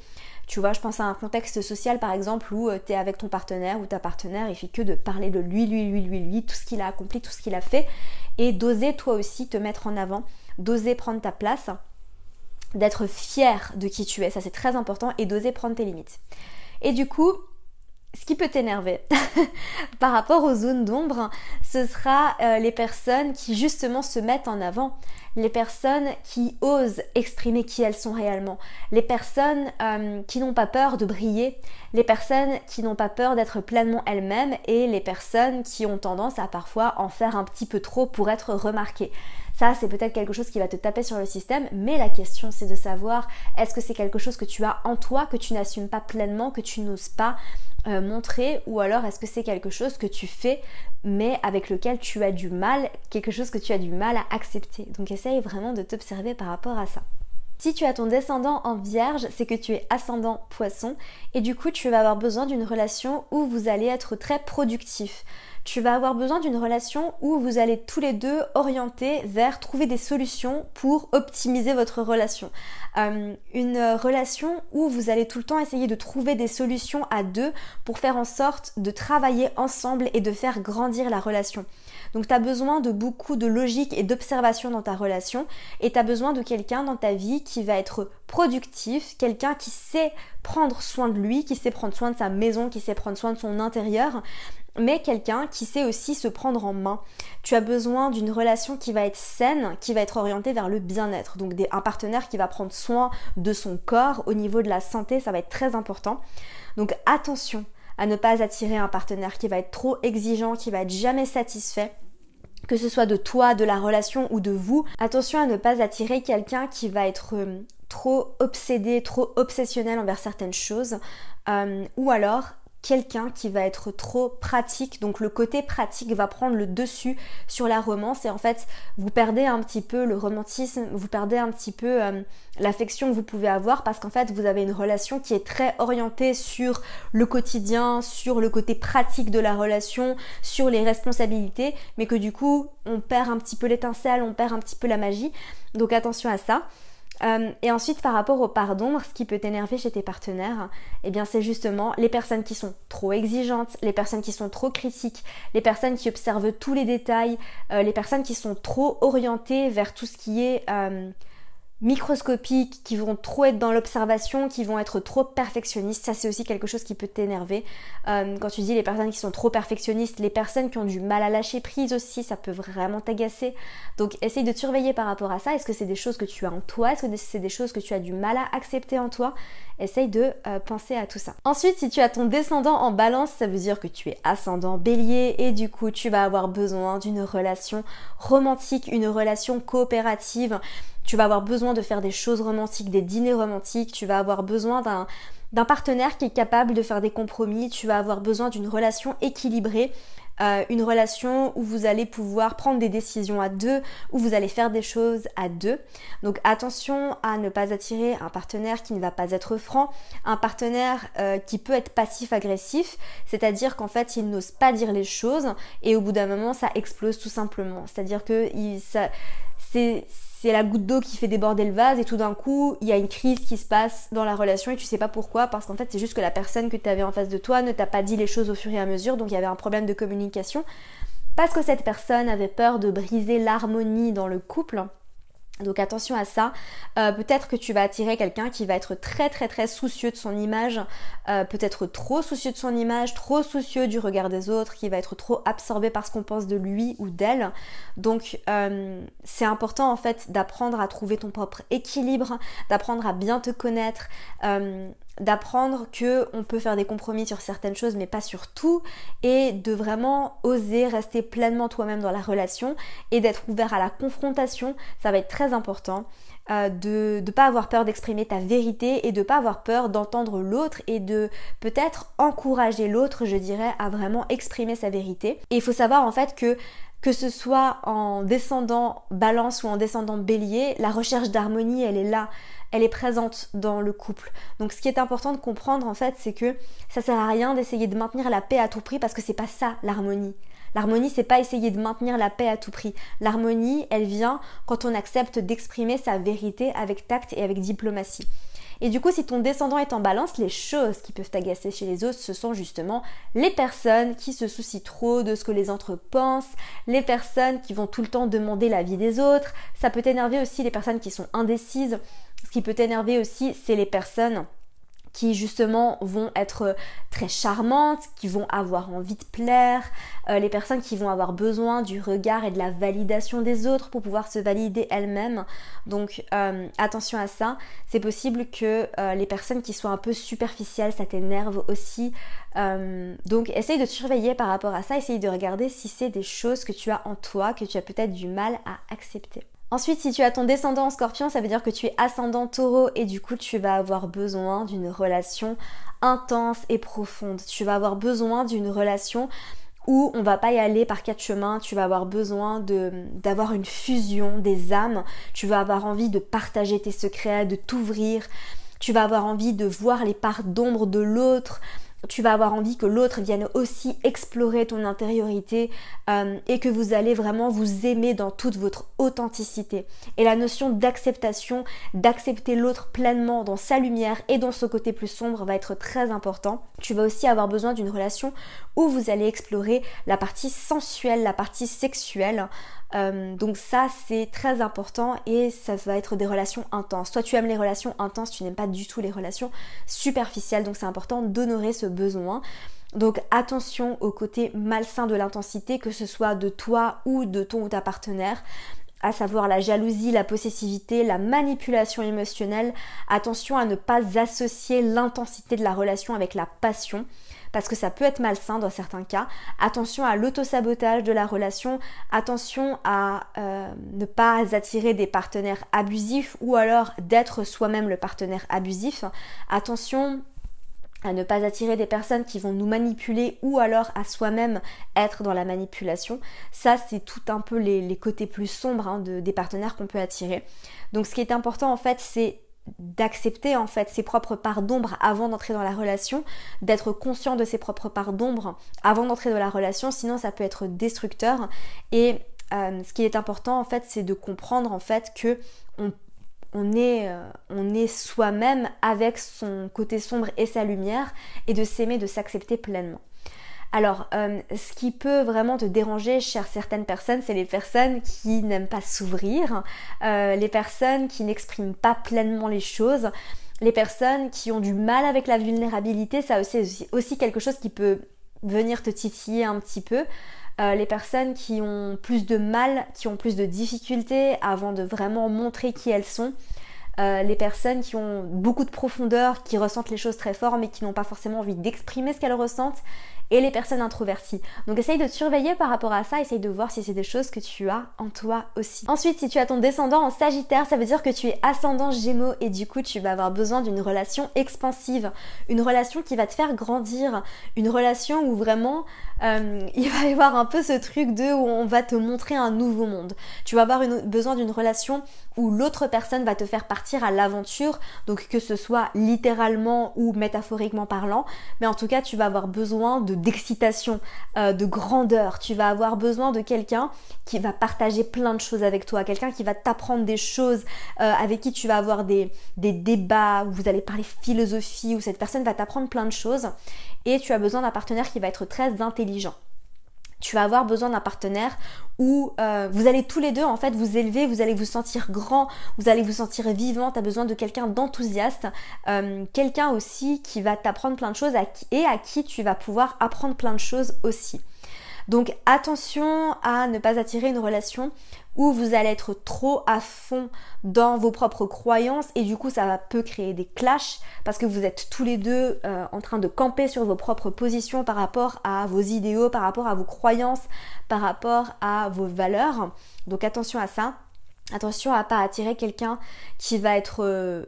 Tu vois, je pense à un contexte social par exemple où euh, tu es avec ton partenaire ou ta partenaire, il fait que de parler de lui, lui, lui, lui, lui, tout ce qu'il a accompli, tout ce qu'il a fait, et d'oser toi aussi te mettre en avant, d'oser prendre ta place, d'être fier de qui tu es, ça c'est très important, et d'oser prendre tes limites. Et du coup, ce qui peut t'énerver par rapport aux zones d'ombre, ce sera euh, les personnes qui justement se mettent en avant, les personnes qui osent exprimer qui elles sont réellement, les personnes euh, qui n'ont pas peur de briller, les personnes qui n'ont pas peur d'être pleinement elles-mêmes et les personnes qui ont tendance à parfois en faire un petit peu trop pour être remarquées. Ça, c'est peut-être quelque chose qui va te taper sur le système, mais la question c'est de savoir est-ce que c'est quelque chose que tu as en toi, que tu n'assumes pas pleinement, que tu n'oses pas euh, montrer, ou alors est-ce que c'est quelque chose que tu fais mais avec lequel tu as du mal, quelque chose que tu as du mal à accepter. Donc essaye vraiment de t'observer par rapport à ça. Si tu as ton descendant en vierge, c'est que tu es ascendant poisson et du coup tu vas avoir besoin d'une relation où vous allez être très productif tu vas avoir besoin d'une relation où vous allez tous les deux orienter vers trouver des solutions pour optimiser votre relation. Euh, une relation où vous allez tout le temps essayer de trouver des solutions à deux pour faire en sorte de travailler ensemble et de faire grandir la relation. Donc tu as besoin de beaucoup de logique et d'observation dans ta relation et tu as besoin de quelqu'un dans ta vie qui va être productif, quelqu'un qui sait prendre soin de lui, qui sait prendre soin de sa maison, qui sait prendre soin de son intérieur mais quelqu'un qui sait aussi se prendre en main. Tu as besoin d'une relation qui va être saine, qui va être orientée vers le bien-être. Donc un partenaire qui va prendre soin de son corps au niveau de la santé, ça va être très important. Donc attention à ne pas attirer un partenaire qui va être trop exigeant, qui va être jamais satisfait que ce soit de toi, de la relation ou de vous. Attention à ne pas attirer quelqu'un qui va être euh, trop obsédé, trop obsessionnel envers certaines choses, euh, ou alors quelqu'un qui va être trop pratique. Donc le côté pratique va prendre le dessus sur la romance et en fait vous perdez un petit peu le romantisme, vous perdez un petit peu euh, l'affection que vous pouvez avoir parce qu'en fait vous avez une relation qui est très orientée sur le quotidien, sur le côté pratique de la relation, sur les responsabilités, mais que du coup on perd un petit peu l'étincelle, on perd un petit peu la magie. Donc attention à ça. Euh, et ensuite, par rapport au pardon, ce qui peut t'énerver chez tes partenaires, eh bien, c'est justement les personnes qui sont trop exigeantes, les personnes qui sont trop critiques, les personnes qui observent tous les détails, euh, les personnes qui sont trop orientées vers tout ce qui est euh, microscopiques, qui vont trop être dans l'observation, qui vont être trop perfectionnistes. Ça, c'est aussi quelque chose qui peut t'énerver. Euh, quand tu dis les personnes qui sont trop perfectionnistes, les personnes qui ont du mal à lâcher prise aussi, ça peut vraiment t'agacer. Donc, essaye de te surveiller par rapport à ça. Est-ce que c'est des choses que tu as en toi? Est-ce que c'est des choses que tu as du mal à accepter en toi? Essaye de euh, penser à tout ça. Ensuite, si tu as ton descendant en balance, ça veut dire que tu es ascendant bélier et du coup, tu vas avoir besoin d'une relation romantique, une relation coopérative tu vas avoir besoin de faire des choses romantiques, des dîners romantiques, tu vas avoir besoin d'un d'un partenaire qui est capable de faire des compromis, tu vas avoir besoin d'une relation équilibrée, euh, une relation où vous allez pouvoir prendre des décisions à deux, où vous allez faire des choses à deux. Donc attention à ne pas attirer un partenaire qui ne va pas être franc, un partenaire euh, qui peut être passif-agressif, c'est-à-dire qu'en fait il n'ose pas dire les choses et au bout d'un moment ça explose tout simplement. C'est-à-dire que il, ça, c'est c'est la goutte d'eau qui fait déborder le vase et tout d'un coup il y a une crise qui se passe dans la relation et tu sais pas pourquoi parce qu'en fait c'est juste que la personne que tu avais en face de toi ne t'a pas dit les choses au fur et à mesure donc il y avait un problème de communication. Parce que cette personne avait peur de briser l'harmonie dans le couple donc attention à ça. Euh, peut-être que tu vas attirer quelqu'un qui va être très très très soucieux de son image, euh, peut-être trop soucieux de son image, trop soucieux du regard des autres, qui va être trop absorbé par ce qu'on pense de lui ou d'elle. Donc euh, c'est important en fait d'apprendre à trouver ton propre équilibre, d'apprendre à bien te connaître d'apprendre que on peut faire des compromis sur certaines choses mais pas sur tout et de vraiment oser rester pleinement toi-même dans la relation et d'être ouvert à la confrontation, ça va être très important. Euh, de ne pas avoir peur d'exprimer ta vérité et de pas avoir peur d'entendre l'autre et de peut-être encourager l'autre, je dirais, à vraiment exprimer sa vérité. Et il faut savoir en fait que que ce soit en descendant balance ou en descendant bélier, la recherche d'harmonie, elle est là elle est présente dans le couple. Donc ce qui est important de comprendre en fait, c'est que ça sert à rien d'essayer de maintenir la paix à tout prix parce que c'est pas ça l'harmonie. L'harmonie, c'est pas essayer de maintenir la paix à tout prix. L'harmonie, elle vient quand on accepte d'exprimer sa vérité avec tact et avec diplomatie. Et du coup, si ton descendant est en balance, les choses qui peuvent t'agacer chez les autres, ce sont justement les personnes qui se soucient trop de ce que les autres pensent, les personnes qui vont tout le temps demander l'avis des autres. Ça peut énerver aussi les personnes qui sont indécises. Ce qui peut t'énerver aussi, c'est les personnes qui justement vont être très charmantes, qui vont avoir envie de plaire, euh, les personnes qui vont avoir besoin du regard et de la validation des autres pour pouvoir se valider elles-mêmes. Donc euh, attention à ça. C'est possible que euh, les personnes qui soient un peu superficielles, ça t'énerve aussi. donc essaye de te surveiller par rapport à ça, essaye de regarder si c'est des choses que tu as en toi, que tu as peut-être du mal à accepter. Ensuite, si tu as ton descendant en scorpion, ça veut dire que tu es ascendant taureau et du coup tu vas avoir besoin d'une relation intense et profonde. Tu vas avoir besoin d'une relation où on va pas y aller par quatre chemins, tu vas avoir besoin d'avoir une fusion des âmes, tu vas avoir envie de partager tes secrets, de t'ouvrir, tu vas avoir envie de voir les parts d'ombre de l'autre, tu vas avoir envie que l'autre vienne aussi explorer ton intériorité euh, et que vous allez vraiment vous aimer dans toute votre authenticité. Et la notion d'acceptation, d'accepter l'autre pleinement dans sa lumière et dans son côté plus sombre va être très important. Tu vas aussi avoir besoin d'une relation où vous allez explorer la partie sensuelle, la partie sexuelle. Euh, donc ça c'est très important et ça va être des relations intenses. Toi tu aimes les relations intenses, tu n'aimes pas du tout les relations superficielles, donc c'est important d'honorer ce besoin. Donc attention au côté malsain de l'intensité, que ce soit de toi ou de ton ou ta partenaire à savoir la jalousie, la possessivité, la manipulation émotionnelle. Attention à ne pas associer l'intensité de la relation avec la passion parce que ça peut être malsain dans certains cas. Attention à l'autosabotage de la relation, attention à euh, ne pas attirer des partenaires abusifs ou alors d'être soi-même le partenaire abusif. Attention à ne pas attirer des personnes qui vont nous manipuler ou alors à soi-même être dans la manipulation. Ça, c'est tout un peu les, côtés plus sombres hein, des partenaires qu'on peut attirer. Donc ce qui est important en fait, c'est d'accepter en fait ses propres parts d'ombre avant d'entrer dans la relation, d'être conscient de ses propres parts d'ombre avant d'entrer dans la relation, sinon ça peut être destructeur. Et euh, ce qui est important en fait, c'est de comprendre en fait que on est, euh, on est soi-même avec son côté sombre et sa lumière et de s'aimer, de s'accepter pleinement. Alors, euh, ce qui peut vraiment te déranger chez certaines personnes, c'est les personnes qui n'aiment pas s'ouvrir, euh, les personnes qui n'expriment pas pleinement les choses, les personnes qui ont du mal avec la vulnérabilité, ça aussi, aussi quelque chose qui peut venir te titiller un petit peu. Euh, les personnes qui ont plus de mal, qui ont plus de difficultés avant de vraiment montrer qui elles sont. Les personnes qui ont beaucoup de profondeur, qui ressentent les choses très fort mais qui n'ont pas forcément envie d'exprimer ce qu'elles ressentent et les personnes introverties. Donc essaye de te surveiller par rapport à ça, essaye de voir si c'est des choses que tu as en toi aussi. Ensuite, si tu as ton descendant en Sagittaire, ça veut dire que tu es ascendant Gémeaux et du coup tu vas avoir besoin d'une relation expansive, une relation qui va te faire grandir, une relation où vraiment euh, il va y avoir un peu ce truc de où on va te montrer un nouveau monde. Tu vas avoir besoin d'une relation où l'autre personne va te faire partir à l'aventure, donc que ce soit littéralement ou métaphoriquement parlant, mais en tout cas tu vas avoir besoin de d'excitation, euh, de grandeur. Tu vas avoir besoin de quelqu'un qui va partager plein de choses avec toi, quelqu'un qui va t'apprendre des choses, euh, avec qui tu vas avoir des, des débats, où vous allez parler philosophie, où cette personne va t'apprendre plein de choses. Et tu as besoin d'un partenaire qui va être très intelligent tu vas avoir besoin d'un partenaire où euh, vous allez tous les deux en fait vous élever, vous allez vous sentir grand, vous allez vous sentir vivant, tu as besoin de quelqu'un d'enthousiaste, euh, quelqu'un aussi qui va t'apprendre plein de choses et à qui tu vas pouvoir apprendre plein de choses aussi. Donc attention à ne pas attirer une relation où vous allez être trop à fond dans vos propres croyances et du coup ça peut créer des clashs parce que vous êtes tous les deux euh, en train de camper sur vos propres positions par rapport à vos idéaux, par rapport à vos croyances, par rapport à vos valeurs. Donc attention à ça. Attention à pas attirer quelqu'un qui va être euh,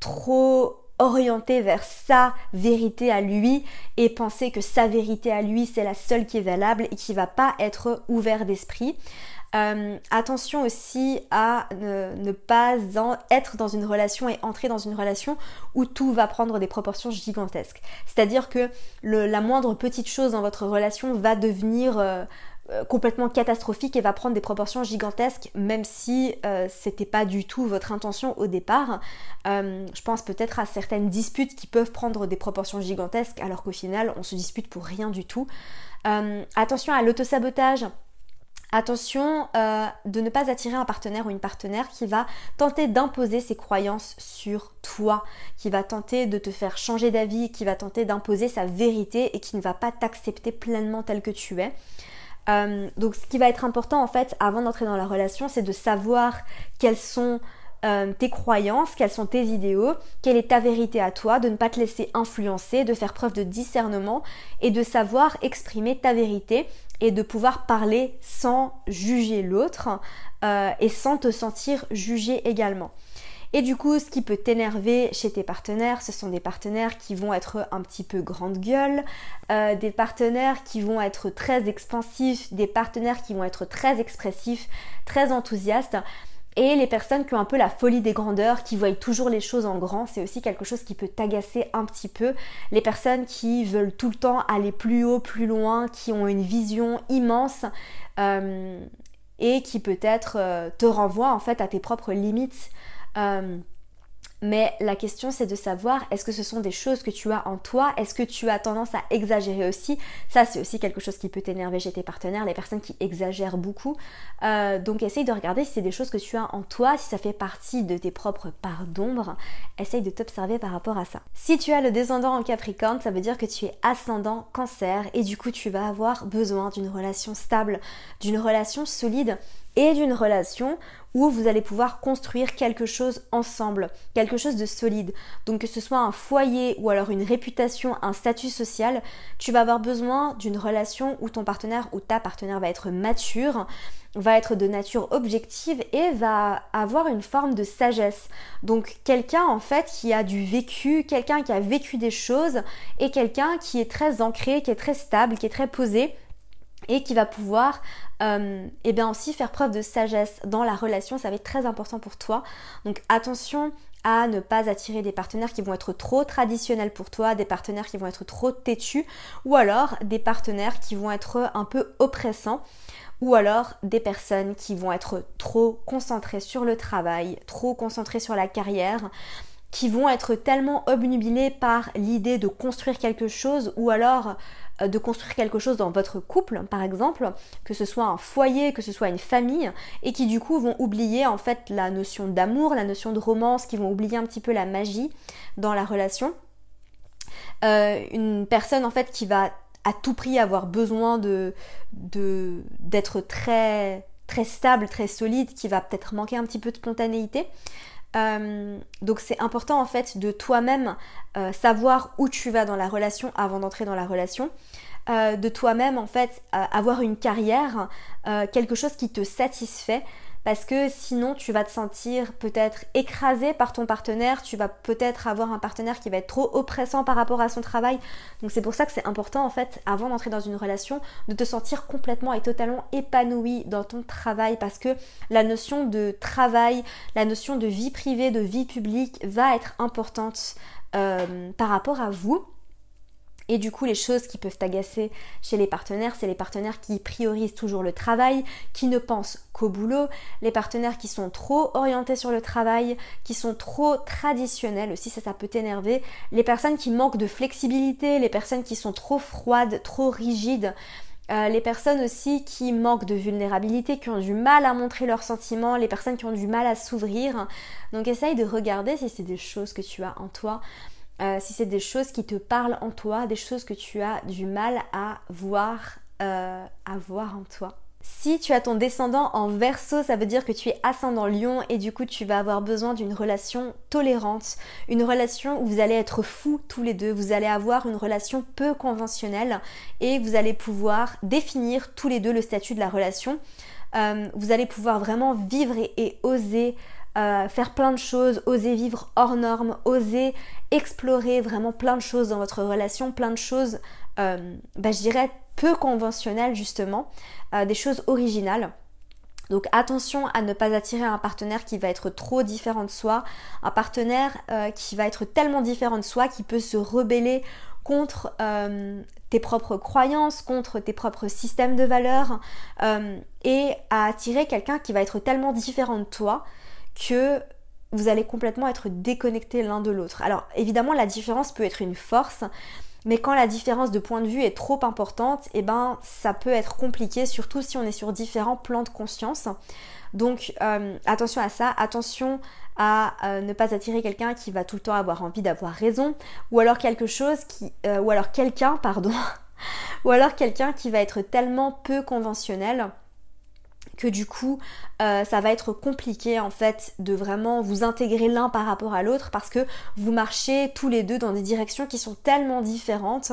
trop orienté vers sa vérité à lui et penser que sa vérité à lui c'est la seule qui est valable et qui va pas être ouvert d'esprit. Euh, attention aussi à ne, pas être dans une relation et entrer dans une relation où tout va prendre des proportions gigantesques. C'est-à-dire que la moindre petite chose dans votre relation va devenir euh, euh, complètement catastrophique et va prendre des proportions gigantesques, même si c'était pas du tout votre intention au départ. je pense peut-être à certaines disputes qui peuvent prendre des proportions gigantesques, alors qu'au final on se dispute pour rien du tout. attention à l'autosabotage Attention euh, de ne pas attirer un partenaire ou une partenaire qui va tenter d'imposer ses croyances sur toi, qui va tenter de te faire changer d'avis, qui va tenter d'imposer sa vérité et qui ne va pas t'accepter pleinement tel que tu es. Euh, donc ce qui va être important en fait avant d'entrer dans la relation, c'est de savoir quelles sont euh, tes croyances, quels sont tes idéaux, quelle est ta vérité à toi, de ne pas te laisser influencer, de faire preuve de discernement et de savoir exprimer ta vérité et de pouvoir parler sans juger l'autre euh, et sans te sentir jugé également. Et du coup, ce qui peut t'énerver chez tes partenaires, ce sont des partenaires qui vont être un petit peu grande gueule, euh, des partenaires qui vont être très expansifs, des partenaires qui vont être très expressifs, très enthousiastes. Et les personnes qui ont un peu la folie des grandeurs, qui voient toujours les choses en grand, c'est aussi quelque chose qui peut t'agacer un petit peu. Les personnes qui veulent tout le temps aller plus haut, plus loin, qui ont une vision immense euh, et qui peut-être euh, te renvoient en fait à tes propres limites. Euh, Mais la question c'est de savoir est-ce que ce sont des choses que tu as en toi, est-ce que tu as tendance à exagérer aussi? Ça c'est aussi quelque chose qui peut t'énerver chez tes partenaires, les personnes qui exagèrent beaucoup. Euh, donc essaye de regarder si c'est des choses que tu as en toi, si ça fait partie de tes propres parts d'ombre. Essaye de t'observer par rapport à ça. Si tu as le descendant en Capricorne, ça veut dire que tu es ascendant Cancer et du coup tu vas avoir besoin d'une relation stable, d'une relation solide et d'une relation où vous allez pouvoir construire quelque chose ensemble, quelque chose de solide. Donc que ce soit un foyer ou alors une réputation, un statut social, tu vas avoir besoin d'une relation où ton partenaire ou ta partenaire va être mature, va être de nature objective et va avoir une forme de sagesse. Donc quelqu'un en fait qui a du vécu, quelqu'un qui a vécu des choses et quelqu'un qui est très ancré, qui est très stable, qui est très posé et qui va pouvoir euh, et bien aussi faire preuve de sagesse dans la relation, ça va être très important pour toi. Donc attention à ne pas attirer des partenaires qui vont être trop traditionnels pour toi, des partenaires qui vont être trop têtus, ou alors des partenaires qui vont être un peu oppressants, ou alors des personnes qui vont être trop concentrées sur le travail, trop concentrées sur la carrière, qui vont être tellement obnubilées par l'idée de construire quelque chose, ou alors de construire quelque chose dans votre couple, par exemple, que ce soit un foyer, que ce soit une famille, et qui du coup vont oublier en fait la notion d'amour, la notion de romance, qui vont oublier un petit peu la magie dans la relation. Euh, une personne en fait qui va à tout prix avoir besoin de d'être très très stable, très solide, qui va peut-être manquer un petit peu de spontanéité. Euh, donc c'est important en fait de toi-même savoir où tu vas dans la relation avant d'entrer dans la relation. Euh, de toi-même en fait euh, avoir une carrière, euh, quelque chose qui te satisfait parce que sinon tu vas te sentir peut-être écrasé par ton partenaire, tu vas peut-être avoir un partenaire qui va être trop oppressant par rapport à son travail. Donc c'est pour ça que c'est important en fait avant d'entrer dans une relation de te sentir complètement et totalement épanoui dans ton travail parce que la notion de travail, la notion de vie privée, de vie publique va être importante par rapport à vous et du coup, les choses qui peuvent t'agacer chez les partenaires, c'est les partenaires qui priorisent toujours le travail, qui ne pensent qu'au boulot, les partenaires qui sont trop orientés sur le travail, qui sont trop traditionnels aussi, ça, ça peut t'énerver, les personnes qui manquent de flexibilité, les personnes qui sont trop froides, trop rigides. Euh, les personnes aussi qui manquent de vulnérabilité, qui ont du mal à montrer leurs sentiments, les personnes qui ont du mal à s'ouvrir. Donc essaye de regarder si c'est des choses que tu as en toi. Euh, si c'est des choses qui te parlent en toi, des choses que tu as du mal à voir, euh, à voir en toi. Si tu as ton descendant en verso, ça veut dire que tu es ascendant lion et du coup tu vas avoir besoin d'une relation tolérante, une relation où vous allez être fous tous les deux, vous allez avoir une relation peu conventionnelle et vous allez pouvoir définir tous les deux le statut de la relation. Euh, vous allez pouvoir vraiment vivre et oser euh, faire plein de choses, oser vivre hors normes, oser explorer vraiment plein de choses dans votre relation, plein de choses, euh, bah, je dirais, peu conventionnelles justement, euh, des choses originales. Donc attention à ne pas attirer un partenaire qui va être trop différent de soi, un partenaire qui va être tellement différent de soi qui peut se rebeller contre tes propres croyances, contre tes propres systèmes de valeurs, et à attirer quelqu'un qui va être tellement différent de toi que vous allez complètement être déconnectés l'un de l'autre. Alors évidemment la différence peut être une force, mais quand la différence de point de vue est trop importante, eh ben ça peut être compliqué, surtout si on est sur différents plans de conscience. Donc euh, attention à ça, attention à euh, ne pas attirer quelqu'un qui va tout le temps avoir envie d'avoir raison, ou alors quelque chose qui, euh, ou alors quelqu'un, pardon, ou alors quelqu'un qui va être tellement peu conventionnel que du coup euh, ça va être compliqué en fait de vraiment vous intégrer l'un par rapport à l'autre parce que vous marchez tous les deux dans des directions qui sont tellement différentes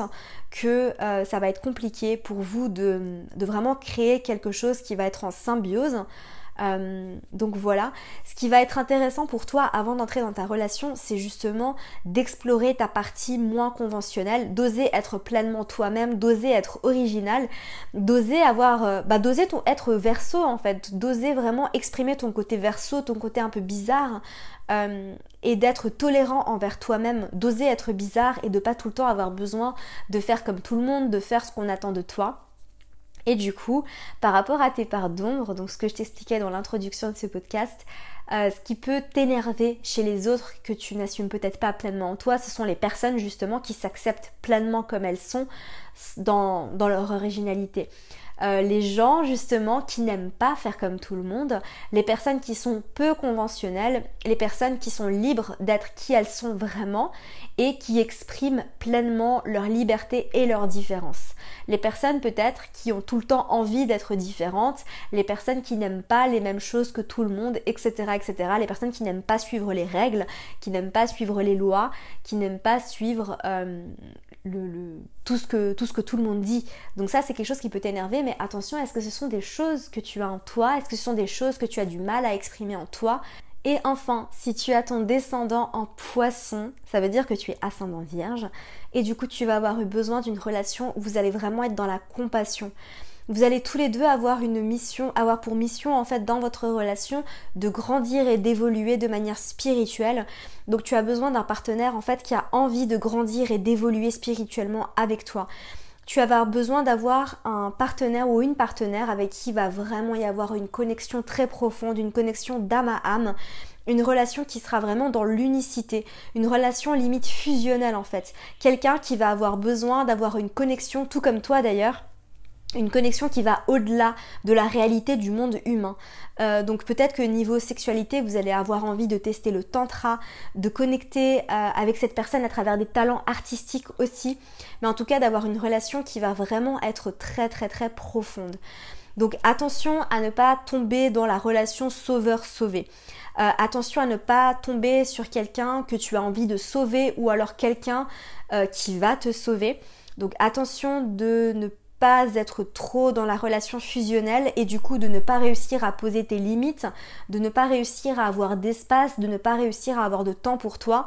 que euh, ça va être compliqué pour vous de, de, vraiment créer quelque chose qui va être en symbiose. Euh, donc voilà, ce qui va être intéressant pour toi avant d'entrer dans ta relation, c'est justement d'explorer ta partie moins conventionnelle, d'oser être pleinement toi-même, d'oser être original, d'oser avoir, euh, bah d'oser ton être verso en fait, d'oser vraiment exprimer ton côté verso, ton côté un peu bizarre. Euh, et d'être tolérant envers toi-même, d'oser être bizarre et de pas tout le temps avoir besoin de faire comme tout le monde, de faire ce qu'on attend de toi. Et du coup, par rapport à tes parts d'ombre, donc ce que je t'expliquais dans l'introduction de ce podcast, euh, ce qui peut t'énerver chez les autres que tu n'assumes peut-être pas pleinement en toi, ce sont les personnes justement qui s'acceptent pleinement comme elles sont dans, dans leur originalité. Euh, les gens justement qui n'aiment pas faire comme tout le monde, les personnes qui sont peu conventionnelles, les personnes qui sont libres d'être qui elles sont vraiment et qui expriment pleinement leur liberté et leur différence. Les personnes peut-être qui ont tout le temps envie d'être différentes, les personnes qui n'aiment pas les mêmes choses que tout le monde, etc. etc. Les personnes qui n'aiment pas suivre les règles, qui n'aiment pas suivre les lois, qui n'aiment pas suivre euh, tout, ce que, tout ce que tout le monde dit. Donc ça, c'est quelque chose qui peut t'énerver, mais attention, est-ce que ce sont des choses que tu as en toi? Est-ce que ce sont des choses que tu as du mal à exprimer en toi? Et enfin, si tu as ton descendant en poisson, ça veut dire que tu es ascendant vierge. Et du coup, tu vas avoir eu besoin d'une relation où vous allez vraiment être dans la compassion. Vous allez tous les deux avoir une mission, avoir pour mission en fait dans votre relation de grandir et d'évoluer de manière spirituelle. Donc tu as besoin d'un partenaire en fait qui a envie de grandir et d'évoluer spirituellement avec toi tu vas avoir besoin d'avoir un partenaire ou une partenaire avec qui va vraiment y avoir une connexion très profonde, une connexion d'âme à âme, une relation qui sera vraiment dans l'unicité, une relation limite fusionnelle en fait. Quelqu'un qui va avoir besoin d'avoir une connexion, tout comme toi d'ailleurs, une connexion qui va au-delà de la réalité du monde humain. Euh, donc peut-être que niveau sexualité, vous allez avoir envie de tester le tantra, de connecter euh, avec cette personne à travers des talents artistiques aussi, mais en tout cas d'avoir une relation qui va vraiment être très très très profonde. Donc attention à ne pas tomber dans la relation sauveur-sauvé. Euh, attention à ne pas tomber sur quelqu'un que tu as envie de sauver ou alors quelqu'un qui va te sauver. Donc attention de ne pas pas être trop dans la relation fusionnelle et du coup de ne pas réussir à poser tes limites, de ne pas réussir à avoir d'espace, de ne pas réussir à avoir de temps pour toi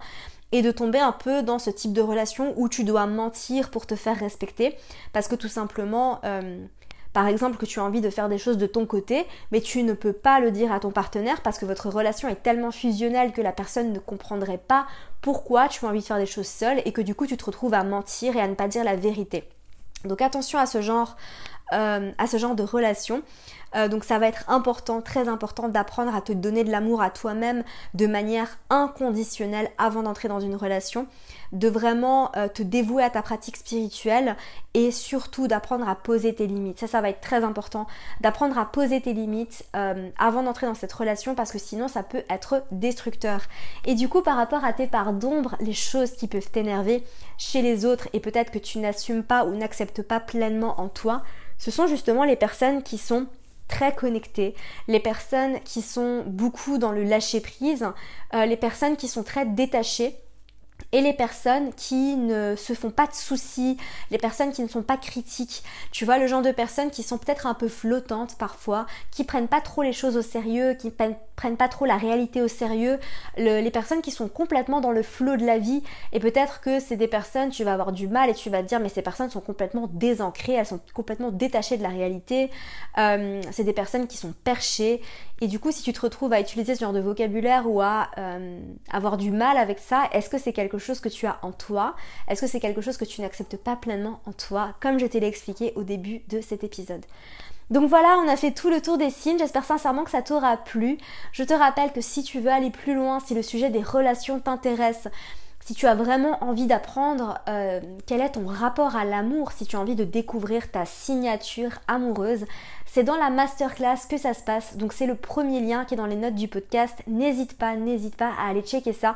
et de tomber un peu dans ce type de relation où tu dois mentir pour te faire respecter parce que tout simplement euh, par exemple que tu as envie de faire des choses de ton côté, mais tu ne peux pas le dire à ton partenaire parce que votre relation est tellement fusionnelle que la personne ne comprendrait pas pourquoi tu as envie de faire des choses seule et que du coup tu te retrouves à mentir et à ne pas dire la vérité. Donc attention à ce genre, euh, à ce genre de relation. Euh, donc ça va être important, très important d'apprendre à te donner de l'amour à toi-même de manière inconditionnelle avant d'entrer dans une relation, de vraiment euh, te dévouer à ta pratique spirituelle et surtout d'apprendre à poser tes limites. Ça, ça va être très important d'apprendre à poser tes limites euh, avant d'entrer dans cette relation parce que sinon ça peut être destructeur. Et du coup, par rapport à tes parts d'ombre, les choses qui peuvent t'énerver chez les autres et peut-être que tu n'assumes pas ou n'acceptes pas pleinement en toi, ce sont justement les personnes qui sont très connectées, les personnes qui sont beaucoup dans le lâcher prise, euh, les personnes qui sont très détachées et les personnes qui ne se font pas de soucis, les personnes qui ne sont pas critiques. Tu vois, le genre de personnes qui sont peut-être un peu flottantes parfois, qui prennent pas trop les choses au sérieux, qui prennent, pas trop la réalité au sérieux, les personnes qui sont complètement dans le flot de la vie. Et peut-être que c'est des personnes, tu vas avoir du mal et tu vas te dire, mais ces personnes sont complètement désancrées, elles sont complètement détachées de la réalité. Euh, c'est des personnes qui sont perchées. Et du coup, si tu te retrouves à utiliser ce genre de vocabulaire ou à euh, avoir du mal avec ça, est-ce que c'est quelque chose que tu as en toi? Est-ce que c'est quelque chose que tu n'acceptes pas pleinement en toi, comme je t'ai expliqué au début de cet épisode donc voilà, on a fait tout le tour des signes. J'espère sincèrement que ça t'aura plu. Je te rappelle que si tu veux aller plus loin, si le sujet des relations t'intéresse, si tu as vraiment envie d'apprendre euh, quel est ton rapport à l'amour, si tu as envie de découvrir ta signature amoureuse, c'est dans la masterclass que ça se passe. Donc c'est le premier lien qui est dans les notes du podcast. N'hésite pas, n'hésite pas à aller checker ça.